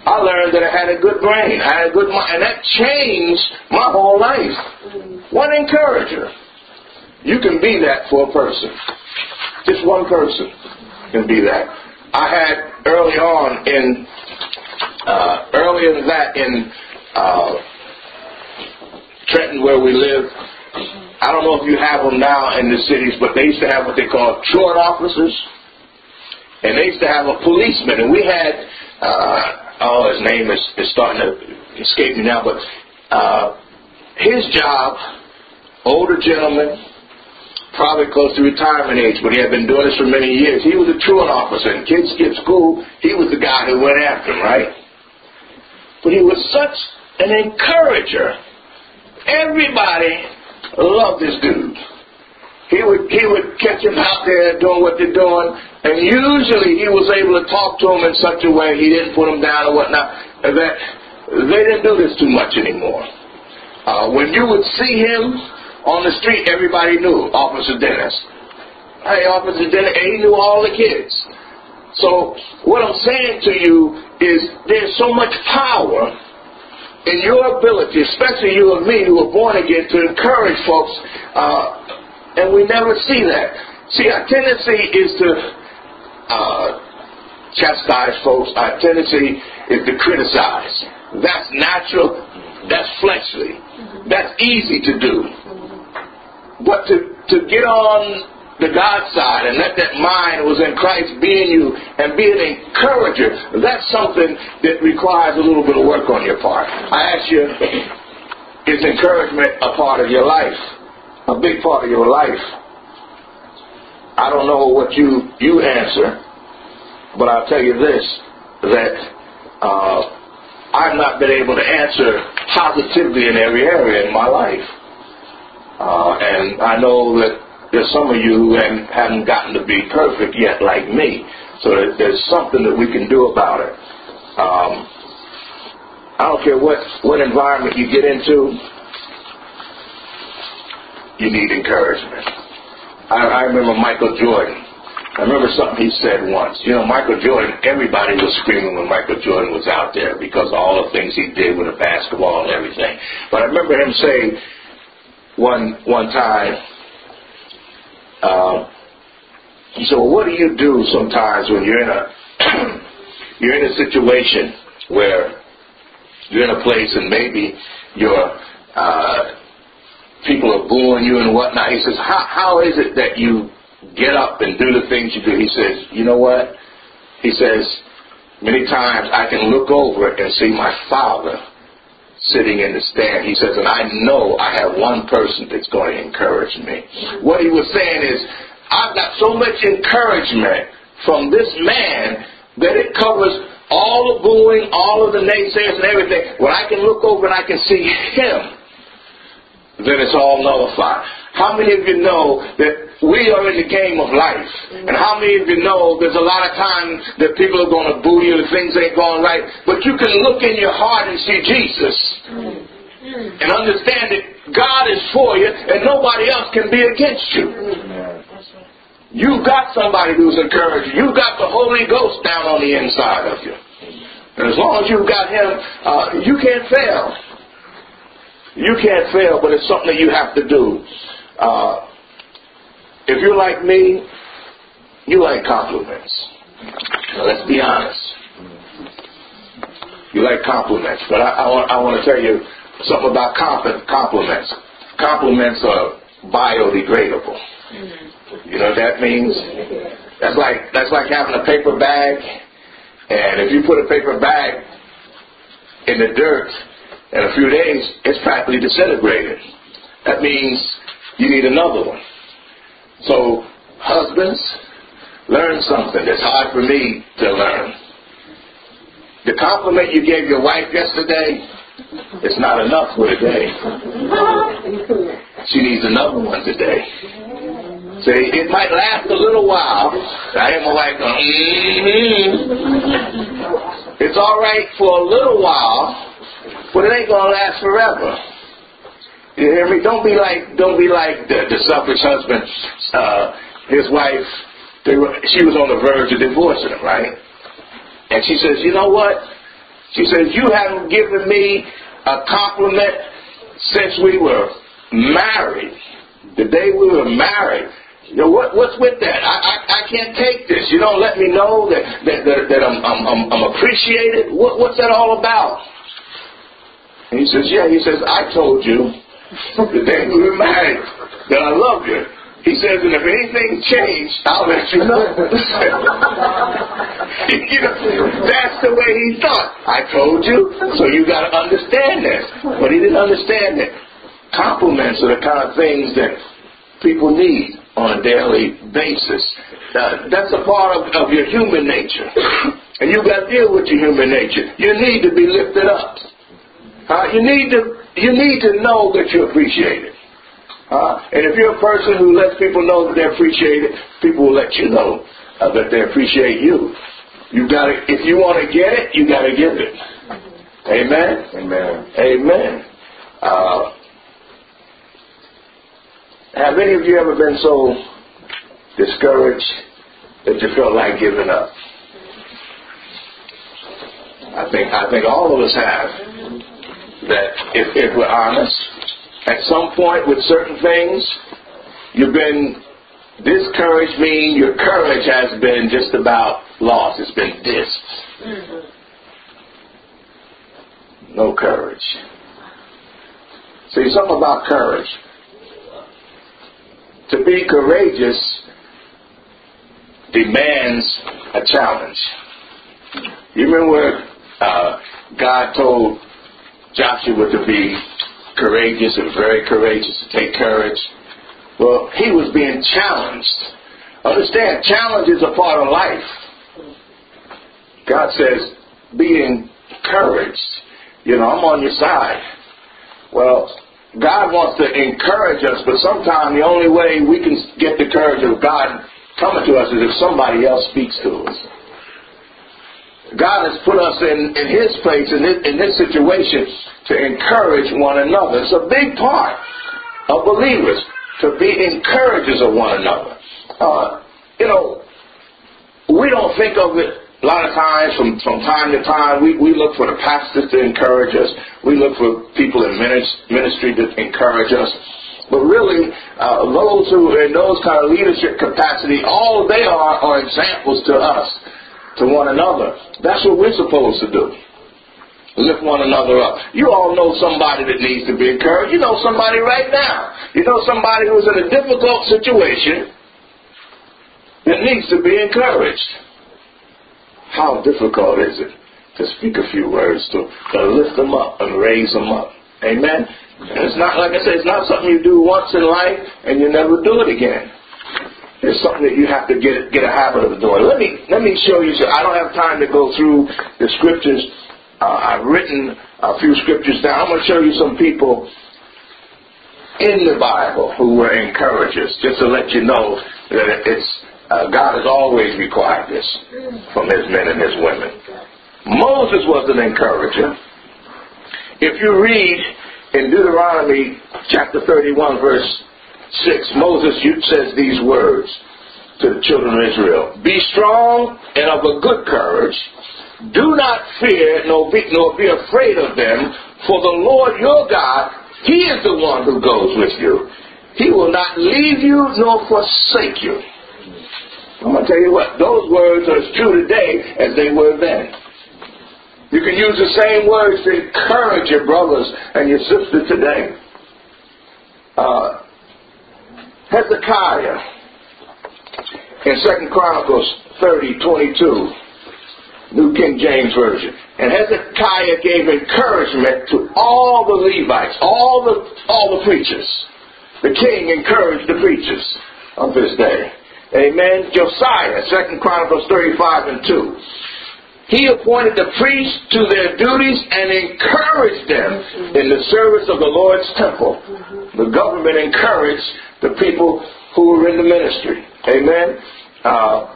I learned that I had a good brain. I had a good mind. And that changed my whole life. One encourager. You can be that for a person. Just one person can be that. I had early on in, uh, earlier than that in uh, Trenton where we live, I don't know if you have them now in the cities, but they used to have what they call truant officers. And they used to have a policeman. And we had, uh, oh, his name is, is starting to escape me now, but uh, his job, older gentleman, probably close to retirement age, but he had been doing this for many years. He was a truant officer, and kids skipped school. He was the guy who went after him, right? But he was such an encourager. Everybody loved this dude. He would he would catch him out there doing what they're doing, and usually he was able to talk to him in such a way he didn't put him down or whatnot. That they didn't do this too much anymore. Uh, when you would see him on the street, everybody knew Officer Dennis. Hey, Officer Dennis, and he knew all the kids. So what I'm saying to you is there's so much power in your ability, especially you and me who are born again, to encourage folks, uh, and we never see that. See, our tendency is to uh, chastise folks. Our tendency is to criticize. That's natural. That's fleshly. That's easy to do. But to, to get on the God side and let that mind was in Christ be in you and be an encourager, that's something that requires a little bit of work on your part. I ask you, is encouragement a part of your life? A big part of your life? I don't know what you, you answer, but I'll tell you this, that uh, I've not been able to answer positively in every area in my life. Uh, and I know that there's some of you who haven't gotten to be perfect yet, like me. So there's something that we can do about it. Um, I don't care what, what environment you get into, you need encouragement. I, I remember Michael Jordan. I remember something he said once. You know, Michael Jordan, everybody was screaming when Michael Jordan was out there because of all the things he did with the basketball and everything. But I remember him saying, one one time. Uh, he said, "Well, what do you do sometimes when you're in a you're in a situation where you're in a place and maybe your uh, people are booing you and whatnot?" He says, "How how is it that you get up and do the things you do?" He says, "You know what?" He says, "Many times I can look over and see my father." Sitting in the stand. He says, and I know I have one person that's going to encourage me. What he was saying is, I've got so much encouragement from this man that it covers all the booing, all of the naysayers and everything. When I can look over and I can see him, then it's all nullified. How many of you know that we are in the game of life. And how many of you know there's a lot of times that people are going to boo you and things ain't going right, but you can look in your heart and see Jesus. And understand that God is for you and nobody else can be against you. You've got somebody who's encouraging. you. You've got the Holy Ghost down on the inside of you. And as long as you've got Him, uh, you can't fail. You can't fail, but it's something that you have to do. Uh, if you're like me, you like compliments. Now, let's be honest. You like compliments, but I, I, want, I want to tell you something about compliments. Compliments are biodegradable. You know what that means? That's like that's like having a paper bag, and if you put a paper bag in the dirt in a few days, it's practically disintegrated. That means you need another one. So, husbands, learn something that's hard for me to learn. The compliment you gave your wife yesterday, It's not enough for today. She needs another one today. See, it might last a little while. I am like, mm-hmm. It's all right for a little while, but it ain't gonna last forever. You hear me? Don't be like, don't be like the, the selfish husband. Uh, his wife, they were, she was on the verge of divorcing him, right? And she says, you know what? She says, you haven't given me a compliment since we were married. The day we were married. You know, what, what's with that? I, I, I can't take this. You don't let me know that, that, that, that I'm, I'm, I'm, I'm appreciated. What, what's that all about? And he says, yeah, he says, I told you the day we were married that I love you. He says, and if anything changed, I'll let you know. you know, that's the way he thought. I told you, so you got to understand this. But he didn't understand that compliments are the kind of things that people need on a daily basis. Uh, that's a part of, of your human nature. And you got to deal with your human nature. You need to be lifted up. Uh, you need to you need to know that you're appreciated. Uh, and if you're a person who lets people know that they're appreciated, people will let you know uh, that they appreciate you. You got to, if you want to get it, you got to give it. Amen. Amen. Amen. Uh, have any of you ever been so discouraged that you felt like giving up? I think I think all of us have. That if, if we're honest, at some point with certain things, you've been discouraged. Meaning your courage has been just about lost. It's been dissed. No courage. See, something about courage to be courageous demands a challenge. You remember uh, God told Joshua to be courageous and very courageous, to take courage? Well, he was being challenged. Understand, challenge is a part of life. God says, be encouraged. You know, I'm on your side. Well, God wants to encourage us, but sometimes the only way we can get the courage of God coming to us is if somebody else speaks to us. God has put us in, in His place, in this, in this situation, to encourage one another. It's a big part of believers to be encouragers of one another. Uh, you know, we don't think of it a lot of times, from, from time to time, we, we look for the pastors to encourage us. We look for people in ministry to encourage us. But really, uh, those who are in those kind of leadership capacity, all they are are examples to us, to one another. That's what we're supposed to do. Lift one another up. You all know somebody that needs to be encouraged. You know somebody right now. You know somebody who's in a difficult situation that needs to be encouraged. How difficult is it to speak a few words to, to lift them up and raise them up? Amen. It's not like I said, it's not something you do once in life and you never do it again. It's something that you have to get get a habit of doing. Let me let me show you. I don't have time to go through the scriptures. Uh, I've written a few scriptures down. I'm going to show you some people in the Bible who were encouragers, just to let you know that it's uh, God has always required this from his men and his women. Moses was an encourager. If you read in Deuteronomy chapter 31, verse 6, Moses says these words to the children of Israel Be strong and of a good courage. Do not fear nor be, nor be afraid of them, for the Lord your God, He is the one who goes with you. He will not leave you nor forsake you. I'm going to tell you what, those words are as true today as they were then. You can use the same words to encourage your brothers and your sisters today. Uh, Hezekiah in Second Chronicles 30, 22, New King James Version. And Hezekiah gave encouragement to all the Levites, all the all the preachers. The king encouraged the preachers of his day. Amen. Josiah, Second Chronicles 35 and 2. He appointed the priests to their duties and encouraged them in the service of the Lord's temple. The government encouraged the people who were in the ministry. Amen. Uh,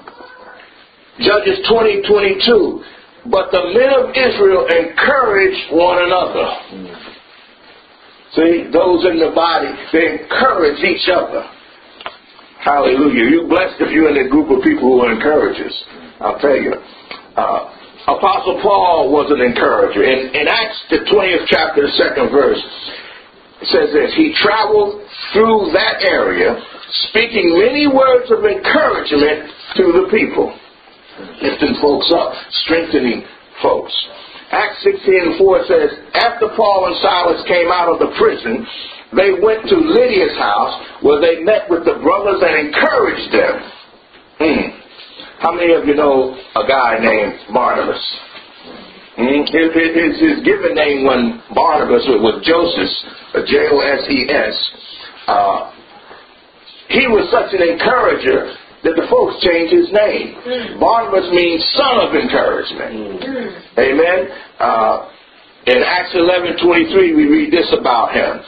Judges 20, 22. But the men of Israel encouraged one another. See, those in the body, they encourage each other. Hallelujah. You're blessed if you're in a group of people who are encouragers. I'll tell you. Uh, Apostle Paul was an encourager. In, in Acts, the 20th chapter, the second verse, says this He traveled through that area, speaking many words of encouragement to the people lifting folks up, strengthening folks. Acts 16 and 4 says, After Paul and Silas came out of the prison, they went to Lydia's house where they met with the brothers and encouraged them. Mm. How many of you know a guy named Barnabas? Mm. His, his, his, given name when Barnabas was Joseph, J O S E S. Uh, he was such an encourager that the folks changed his name. Mm. Barnabas means son of encouragement. Mm. Amen. Uh, in Acts 11:23, we read this about him.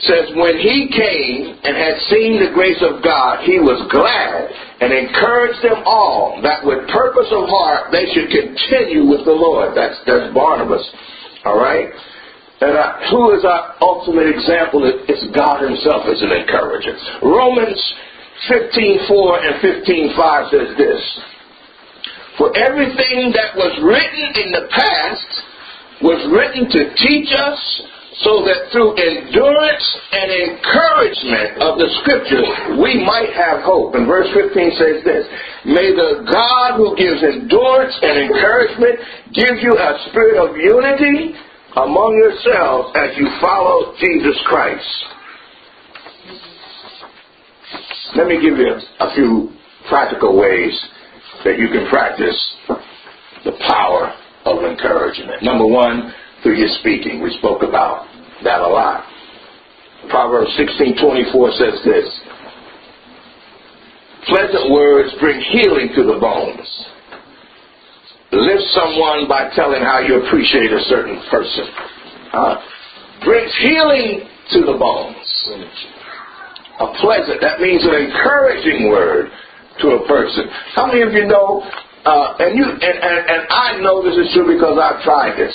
Says, When he came and had seen the grace of God, he was glad and encouraged them all that with purpose of heart they should continue with the Lord. That's, that's Barnabas. All right? And uh, who is our ultimate example? It's God Himself as an encourager. Romans 15.4 and 15.5 says this. For everything that was written in the past was written to teach us so that through endurance and encouragement of the scriptures we might have hope. And verse 15 says this May the God who gives endurance and encouragement give you a spirit of unity among yourselves as you follow Jesus Christ. Let me give you a few practical ways that you can practice the power of encouragement. Number one, through your speaking. We spoke about that a lot. Proverbs 16:24 says this: Pleasant words bring healing to the bones. Lift someone by telling how you appreciate a certain person. Uh, brings healing to the bones a pleasant, that means an encouraging word to a person. How many of you know, uh, and you and, and, and I know this is true because I've tried this.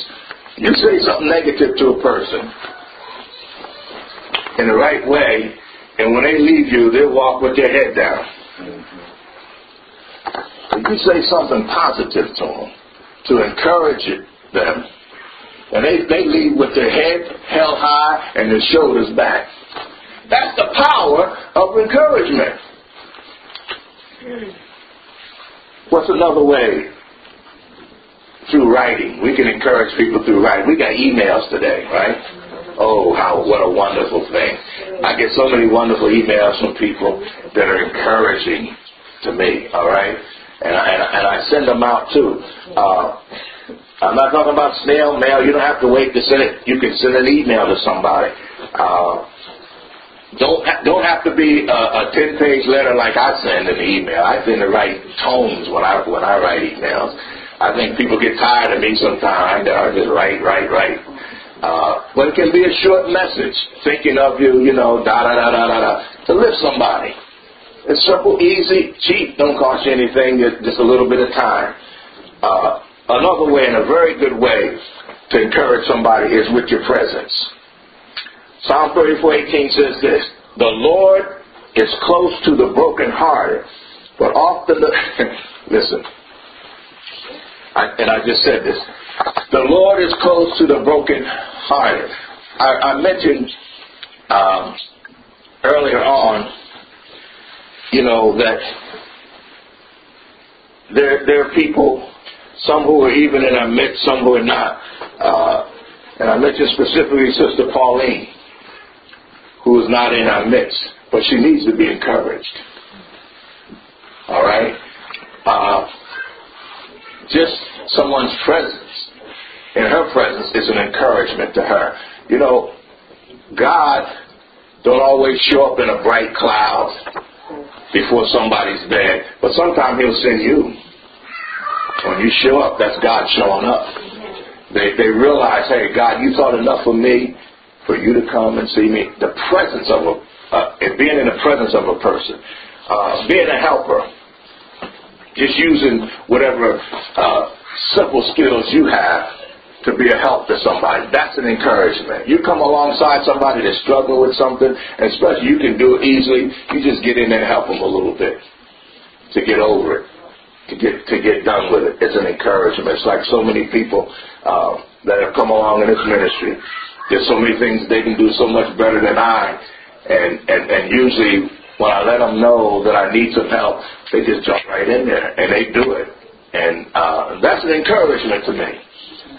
You say something negative to a person in the right way, and when they leave you, they'll walk with their head down. If you say something positive to them to encourage them, and they, they leave with their head held high and their shoulders back. That's the power of encouragement. What's another way? Through writing. We can encourage people through writing. We got emails today, right? Oh, how what a wonderful thing. I get so many wonderful emails from people that are encouraging to me, all right? And I, and, I send them out too. Uh, I'm not talking about snail mail. You don't have to wait to send it. You can send an email to somebody. Uh, don't don't have to be a, a ten page letter like I send in the email. I send the right tones when I when I write emails. I think people get tired of me sometimes. I just write, write, write. Uh, but it can be a short message, thinking of you, you know, da da da da da da, to lift somebody. It's simple, easy, cheap, don't cost you anything, just a little bit of time. Uh, another way, and a very good way to encourage somebody is with your presence. Psalm 34:18 says this: "The Lord is close to the brokenhearted, but often the listen." I, and I just said this: "The Lord is close to the brokenhearted." I, I mentioned um, earlier on, you know that there there are people, some who are even in our midst, some who are not. Uh, and I mentioned specifically Sister Pauline who is not in our midst, but she needs to be encouraged. All right? Uh, just someone's presence, in her presence, is an encouragement to her. You know, God don't always show up in a bright cloud before somebody's bed, but sometimes He'll send you. When you show up, that's God showing up. They they realize, hey, God, you thought enough of me for you to come and see me. The presence of a uh, being in the presence of a person, uh, being a helper, just using whatever uh, simple skills you have to be a help to somebody. That's an encouragement. You come alongside somebody that's struggling with something, and especially you can do it easily. You just get in there and help them a little bit to get over it, to get to get done with it. It's an encouragement. It's like so many people uh, that have come along in this ministry. There's so many things they can do so much better than I, and and and usually when I let them know that I need some help, they just jump right in there and they do it. And uh, that's an encouragement to me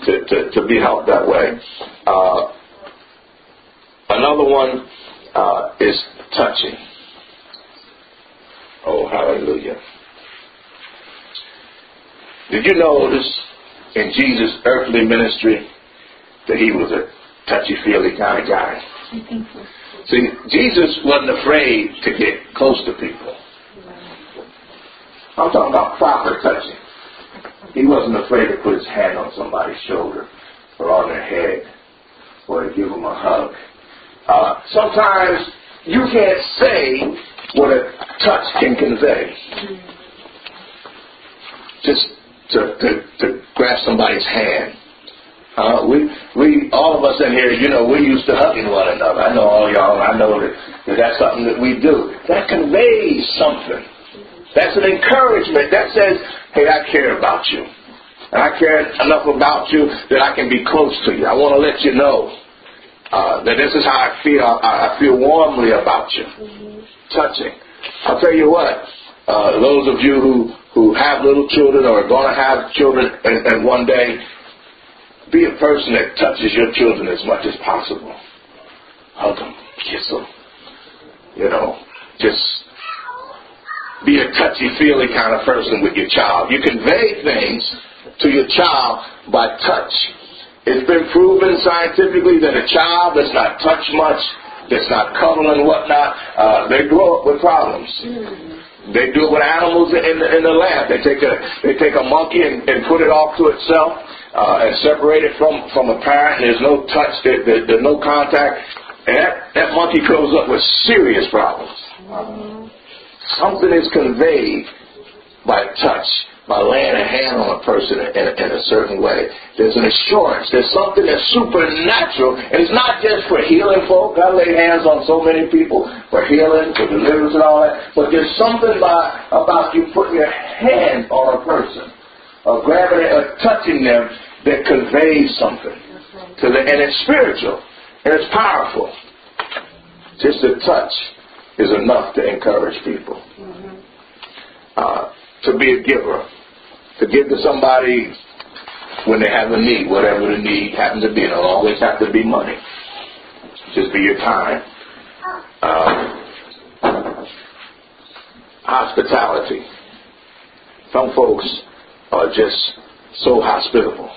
to, to, to be helped that way. Uh, another one uh, is touching. Oh, hallelujah. Did you notice in Jesus' earthly ministry that he was a touchy feely kind of guy? See, Jesus wasn't afraid to get close to people. I'm talking about proper touching. He wasn't afraid to put his hand on somebody's shoulder or on their head or to give them a hug. Uh, sometimes you can't say what a touch can convey. Just to, to, to grasp somebody's hand uh, we, we, all of us in here, you know, we're used to hugging one another. I know all y'all, I know that, that that's something that we do. That conveys something. That's an encouragement. That says, hey, I care about you. And I care enough about you that I can be close to you. I want to let you know uh, that this is how I feel. I, I feel warmly about you. Mm-hmm. Touching. I'll tell you what, uh, those of you who, who have little children or are going to have children and, and one day, be a person that touches your children as much as possible. Hug them, kiss them. You know, just be a touchy-feely kind of person with your child. You convey things to your child by touch. It's been proven scientifically that a child that's not touched much, that's not cuddling and whatnot, uh, they grow up with problems. They do it with animals in the, in the lab. They take a they take a monkey and, and put it off to itself uh, and separated from, from a parent, there's no touch, there, there, there's no contact, and that, that monkey grows up with serious problems. Mm-hmm. Something is conveyed by touch, by laying a hand on a person in, in, a certain way. There's an assurance. There's something that's supernatural, and it's not just for healing folk. I lay hands on so many people for healing, for deliverance, and all that. But there's something by, about you putting your hand on a person or gravity of touching them that conveys something to the, and it's spiritual and it's powerful. Just a touch is enough to encourage people. Uh, to be a giver, to give to somebody when they have a need, whatever the need happens to be. It don't always have to be money. Just be your time. Uh, hospitality. Some folks are just so hospitable.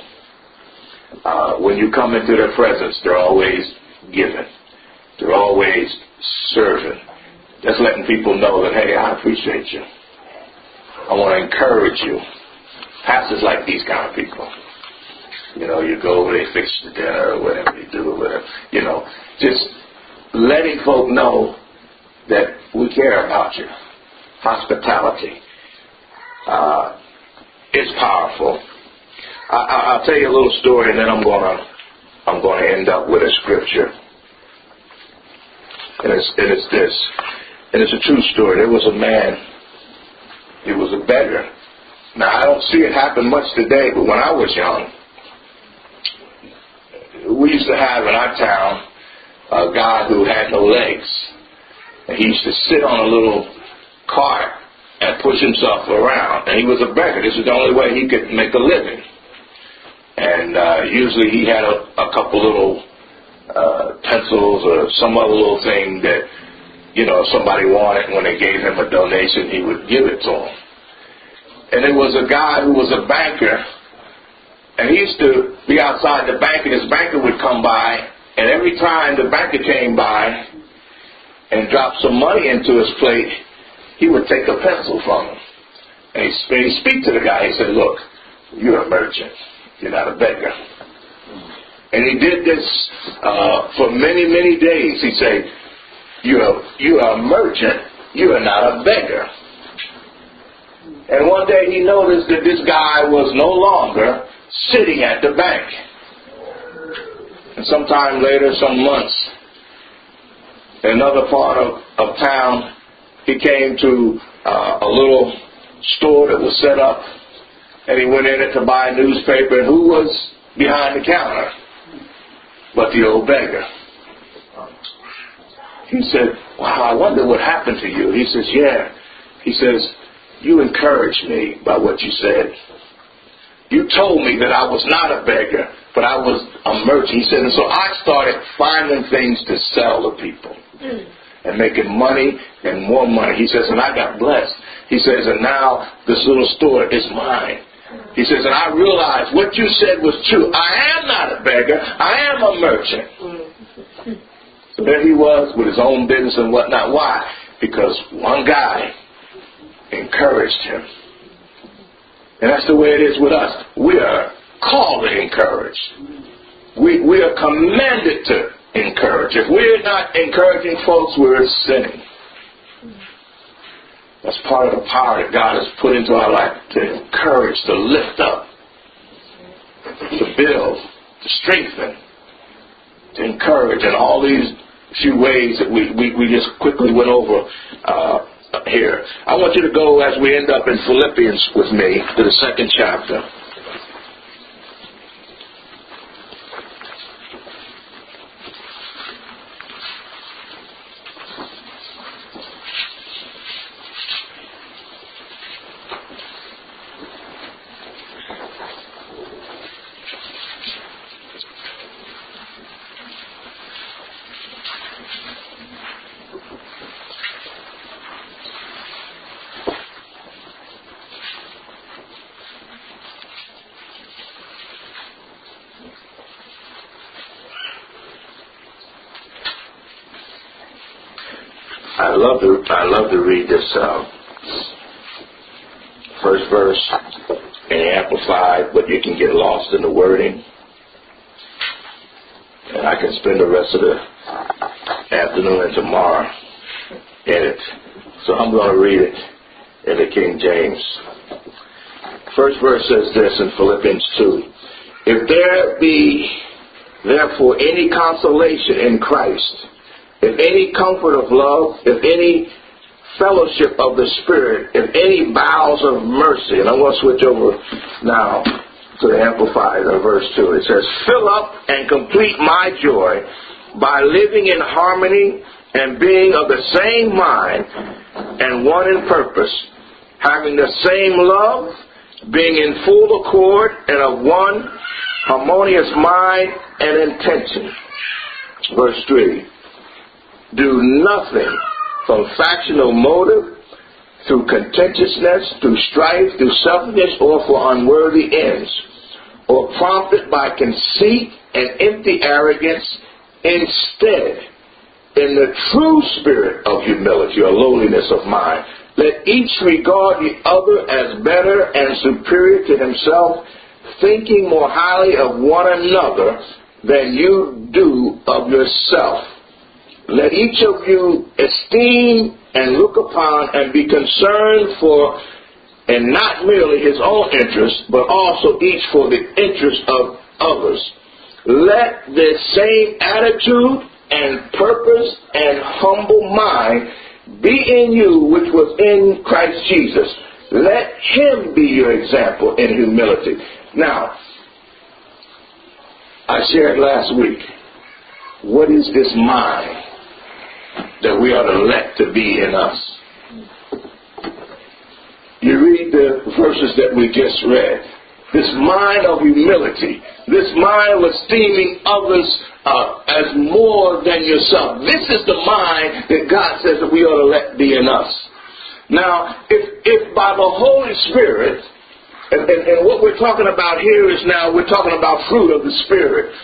Uh, when you come into their presence, they're always giving. They're always serving. Just letting people know that, hey, I appreciate you. I want to encourage you. Pastors like these kind of people. You know, you go over, they fix the dinner or whatever they do, whatever. You know, just letting folk know that we care about you. Hospitality. Uh, it's powerful. I, will tell you a little story, and then I'm gonna I'm gonna end up with a scripture. And it's and it's this, and it's a true story. There was a man. He was a beggar. Now I don't see it happen much today, but when I was young, we used to have in our town a guy who had no legs, and he used to sit on a little cart and push himself around. And he was a beggar. This was the only way he could make a living. And uh, usually he had a, a couple little uh, pencils or some other little thing that, you know, if somebody wanted, when they gave him a donation, he would give it to them. And there was a guy who was a banker, and he used to be outside the bank, and his banker would come by, and every time the banker came by and dropped some money into his plate, he would take a pencil from him. And he'd, he'd speak to the guy. He said, look, You're a merchant. You're not a beggar. And he did this uh, for many, many days. He said, you are, you are a merchant. You are not a beggar. And one day he noticed that this guy was no longer sitting at the bank. And sometime later, some months, another part of, of town, he came to uh, a little store that was set up, and he went in it to buy a newspaper. And who was behind the counter? But the old beggar. He said, Wow, I wonder what happened to you. He says, Yeah. He says, You encouraged me by what you said. You told me that I was not a beggar, but I was a merchant. He said, and so I started finding things to sell to people and making money and more money. He says, and I got blessed. He says, and now this little store is mine. He says, and I realized what you said was true. I am not a beggar. I am a merchant. So there he was with his own business and whatnot. Why? Because one guy encouraged him. And that's the way it is with us. We are called to encourage. We, we are commanded to encourage. If we're not encouraging folks, we're sinning. That's part of the power that God has put into our life to encourage, to lift up, to build, to strengthen, to encourage, and all these few ways that we, we, we just quickly went over uh, here. I want you to go as we end up in Philippians with me to the second chapter. I love to I love to read this uh, first verse and Amplified, but you can get lost in the wording, and I can spend the rest of the afternoon and tomorrow in it. So I'm going to read it in the King James. First verse says this in Philippians 2. If there be therefore any consolation in Christ, if any comfort of love, if any fellowship of the Spirit, if any bowels of mercy, and I'm going to switch over now to the Amplified uh, verse 2. It says, Fill up and complete my joy by living in harmony and being of the same mind and one in purpose, having the same love, being in full accord and of one harmonious mind and intention. Verse 3 do nothing from factional motive, through contentiousness, through strife, through selfishness, or for unworthy ends, or prompted by conceit and empty arrogance. Instead, in the true spirit of humility or lowliness of mind, let each regard the other as better and superior to himself, thinking more highly of one another than you do of yourself. Let each of you esteem and look upon and be concerned for, and not merely his own interest, but also each for the interest of others. Let this same attitude and purpose and humble mind be in you which was in Christ Jesus. Let him be your example in humility. Now, I shared last week, what is this mind? That we are to let to be in us. You read the verses that we just read. This mind of humility, this mind of esteeming others uh, as more than yourself. This is the mind that God says that we ought to let be in us. Now, if, if by the Holy Spirit, and, and, and what we're talking about here is now we're talking about fruit of the Spirit.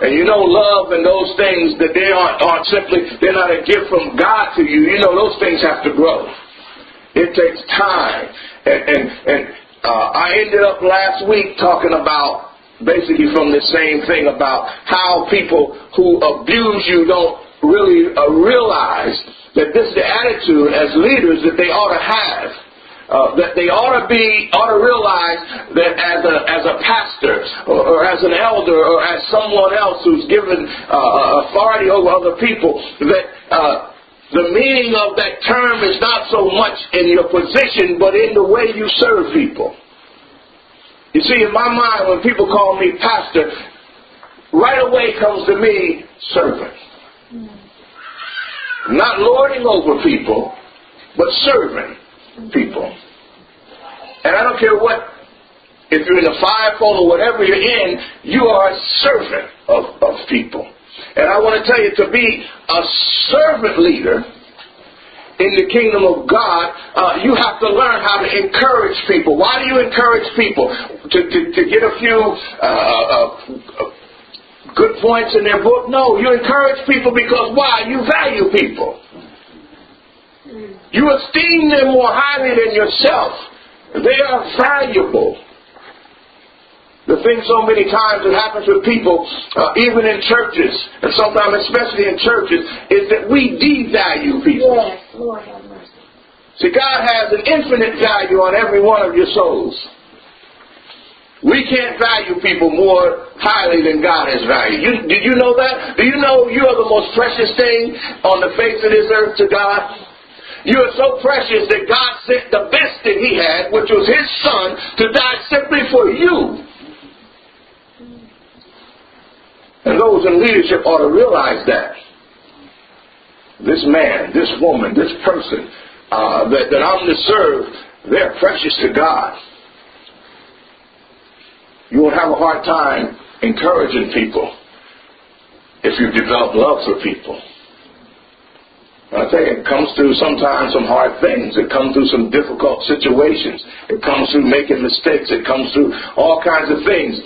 And you know, love and those things that they aren't, aren't simply, they're not a gift from God to you. You know, those things have to grow. It takes time. And, and, and uh, I ended up last week talking about basically from the same thing about how people who abuse you don't really uh, realize that this is the attitude as leaders that they ought to have. Uh, that they ought to be ought to realize that as a as a pastor or, or as an elder or as someone else who's given uh, authority over other people that uh, the meaning of that term is not so much in your position, but in the way you serve people. You see, in my mind, when people call me pastor, right away comes to me servant. Not lording over people, but serving people. And I don't care what, if you're in the fivefold or whatever you're in, you are a servant of, of people. And I want to tell you, to be a servant leader in the kingdom of God, uh, you have to learn how to encourage people. Why do you encourage people? To, to, to get a few uh, uh, good points in their book? No, you encourage people because why? You value people. You esteem them more highly than yourself. They are valuable. The thing so many times that happens with people, uh, even in churches, and sometimes especially in churches, is that we devalue people. Yes, Lord have mercy. See, God has an infinite value on every one of your souls. We can't value people more highly than God has valued. You, did you know that? Do you know you are the most precious thing on the face of this earth to God? You are so precious that God sent the best that He had, which was His Son, to die simply for you. And those in leadership ought to realize that. This man, this woman, this person uh, that, that I'm to serve, they're precious to God. You will have a hard time encouraging people if you develop love for people. I think it comes through sometimes some hard things. It comes through some difficult situations. It comes through making mistakes. It comes through all kinds of things.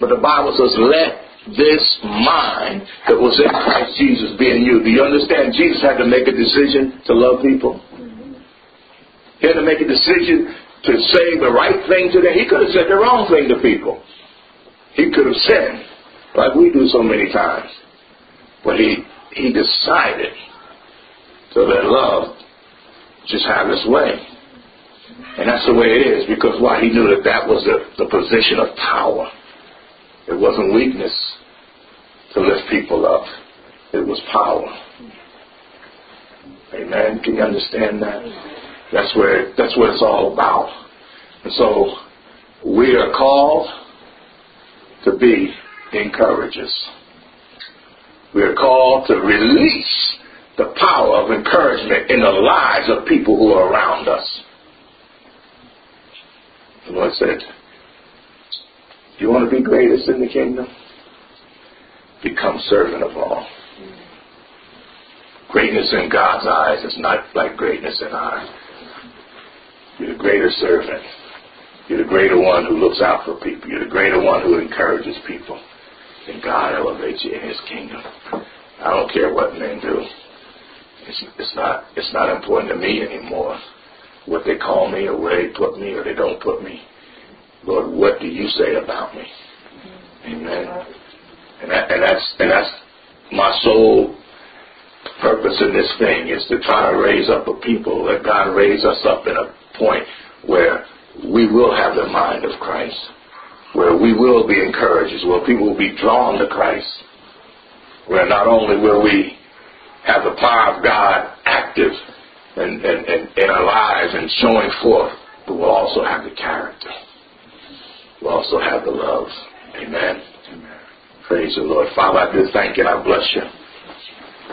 But the Bible says, let this mind that was in Christ Jesus be in you. Do you understand? Jesus had to make a decision to love people. He had to make a decision to say the right thing to them. He could have said the wrong thing to people. He could have said, like we do so many times. But he he decided to let love just have its way. And that's the way it is because why? He knew that that was the, the position of power. It wasn't weakness to lift people up. It was power. Amen. Can you understand that? That's where that's what it's all about. And so we are called to be encouragers. We are called to release the power of encouragement in the lives of people who are around us. The Lord said, Do you want to be greatest in the kingdom? Become servant of all. Greatness in God's eyes is not like greatness in ours. You're the greater servant. You're the greater one who looks out for people. You're the greater one who encourages people. And God elevates you in His kingdom. I don't care what men do. It's, it's not. It's not important to me anymore. What they call me, or where they put me, or they don't put me. Lord, what do you say about me? Amen. And, that, and that's and that's my sole purpose in this thing is to try to raise up a people. Let God raise us up in a point where we will have the mind of Christ, where we will be encouraged, where people will be drawn to Christ, where not only will we have the power of God active in, in, in, in our lives and showing forth, but we'll also have the character. We'll also have the love. Amen. Amen. Praise the Lord. Father, I do thank you and I bless you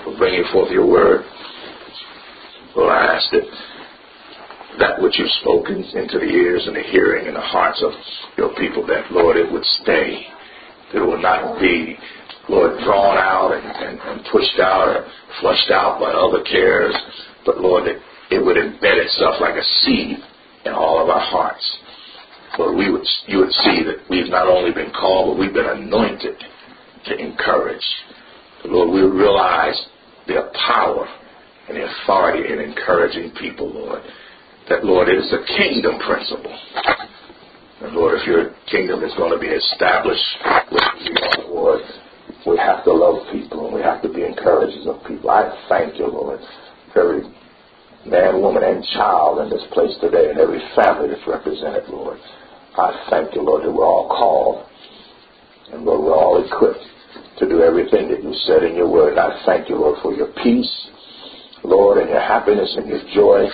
for bringing forth your word. Lord, I ask that that which you've spoken into the ears and the hearing and the hearts of your people, that, Lord, it would stay. That it would not be, Lord, drawn out and, and, and pushed out or flushed out by other cares, but, Lord, that it would embed itself like a seed in all of our hearts. Lord, we would, you would see that we've not only been called, but we've been anointed to encourage. Lord, we realize the power and the authority in encouraging people, Lord. That, Lord, it is a kingdom principle. And Lord, if your kingdom is going to be established Lord, we have to love people and we have to be encouragers of people. I thank you, Lord, for every man, woman, and child in this place today and every family that's represented, Lord. I thank you, Lord, that we're all called and Lord, we're all equipped to do everything that you said in your word. I thank you, Lord, for your peace, Lord, and your happiness and your joy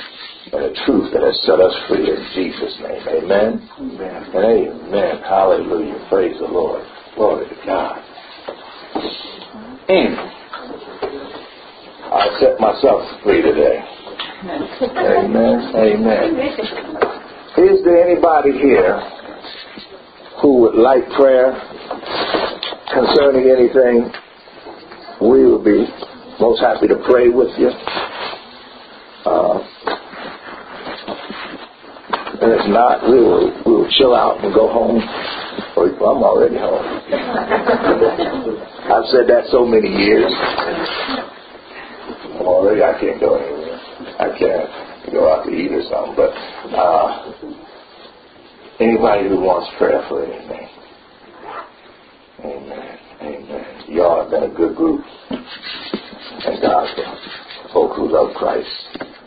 and the truth that has set us free in Jesus' name. Amen. Amen. And amen. Hallelujah. Praise the Lord. Glory to God. Mm. I set myself free today. Amen. Amen. Is there anybody here who would like prayer concerning anything? We will be most happy to pray with you. Uh, and if not, we will we will chill out and go home. Or I'm already home. I've said that so many years. I'm already I can't go anywhere. I can't go out to eat or something. But uh, anybody who wants prayer for anything. Amen. Amen. Y'all have been a good group. Thank God for folk who love Christ.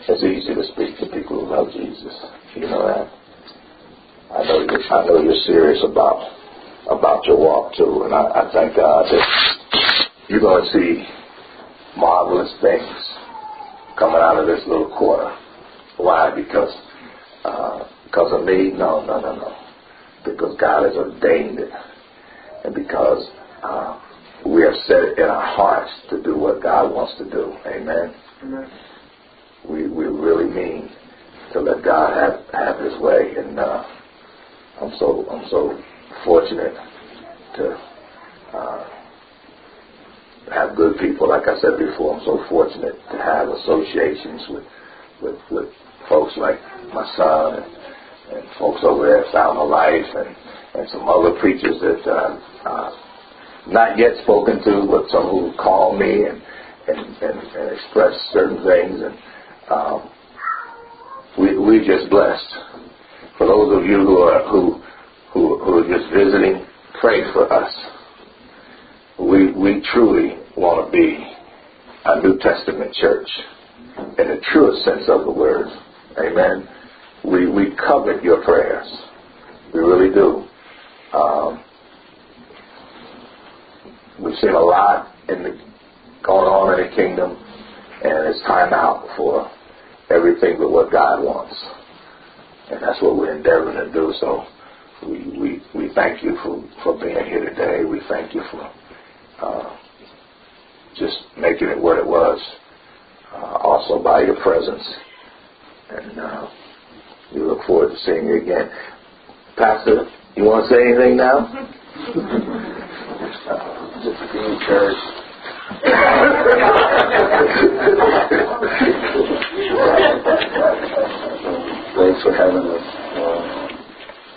It's easy to speak to people who love Jesus. You know that? I know you I know you're serious about about your walk too, and I, I thank God that you're going to see marvelous things coming out of this little quarter. Why? Because uh, because of me? No, no, no, no. Because God has ordained it, and because uh, we have set it in our hearts to do what God wants to do. Amen. Amen. We we really mean to let God have have His way, and uh, I'm so I'm so fortunate to uh, have good people. Like I said before, I'm so fortunate to have associations with with, with folks like my son and, and folks over there at Fountain of Life and and some other preachers that uh, uh, not yet spoken to, but some who call me and and, and, and express certain things and. Um, we we just blessed. For those of you who are who who, who are just visiting, pray for us. We we truly want to be a New Testament church in the truest sense of the word. Amen. We we covet your prayers. We really do. Um, we've seen a lot in the going on in the kingdom, and it's time out for everything but what God wants. And that's what we're endeavoring to do. So we, we, we thank you for, for being here today. We thank you for uh, just making it what it was, uh, also by your presence. And uh, we look forward to seeing you again. Pastor, you want to say anything now? just be encouraged Thanks for having us. Uh,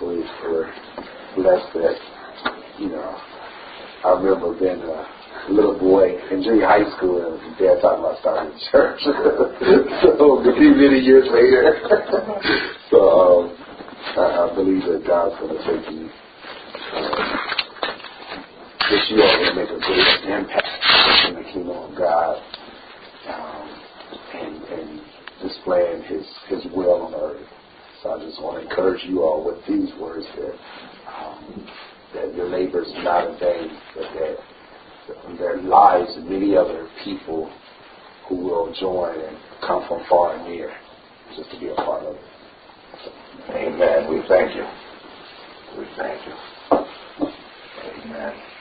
we were blessed that, you know, I remember being a little boy in junior high school and dad talking about starting church. so many, many years later. so um, I, I believe that God's going to take you uh, this year will make a great impact in the kingdom of God um, and, and displaying His His will on earth. So I just want to encourage you all with these words that um, that your labor is not in vain, but that their lives and many other people who will join and come from far and near just to be a part of it. Amen. We thank you. We thank you. Amen.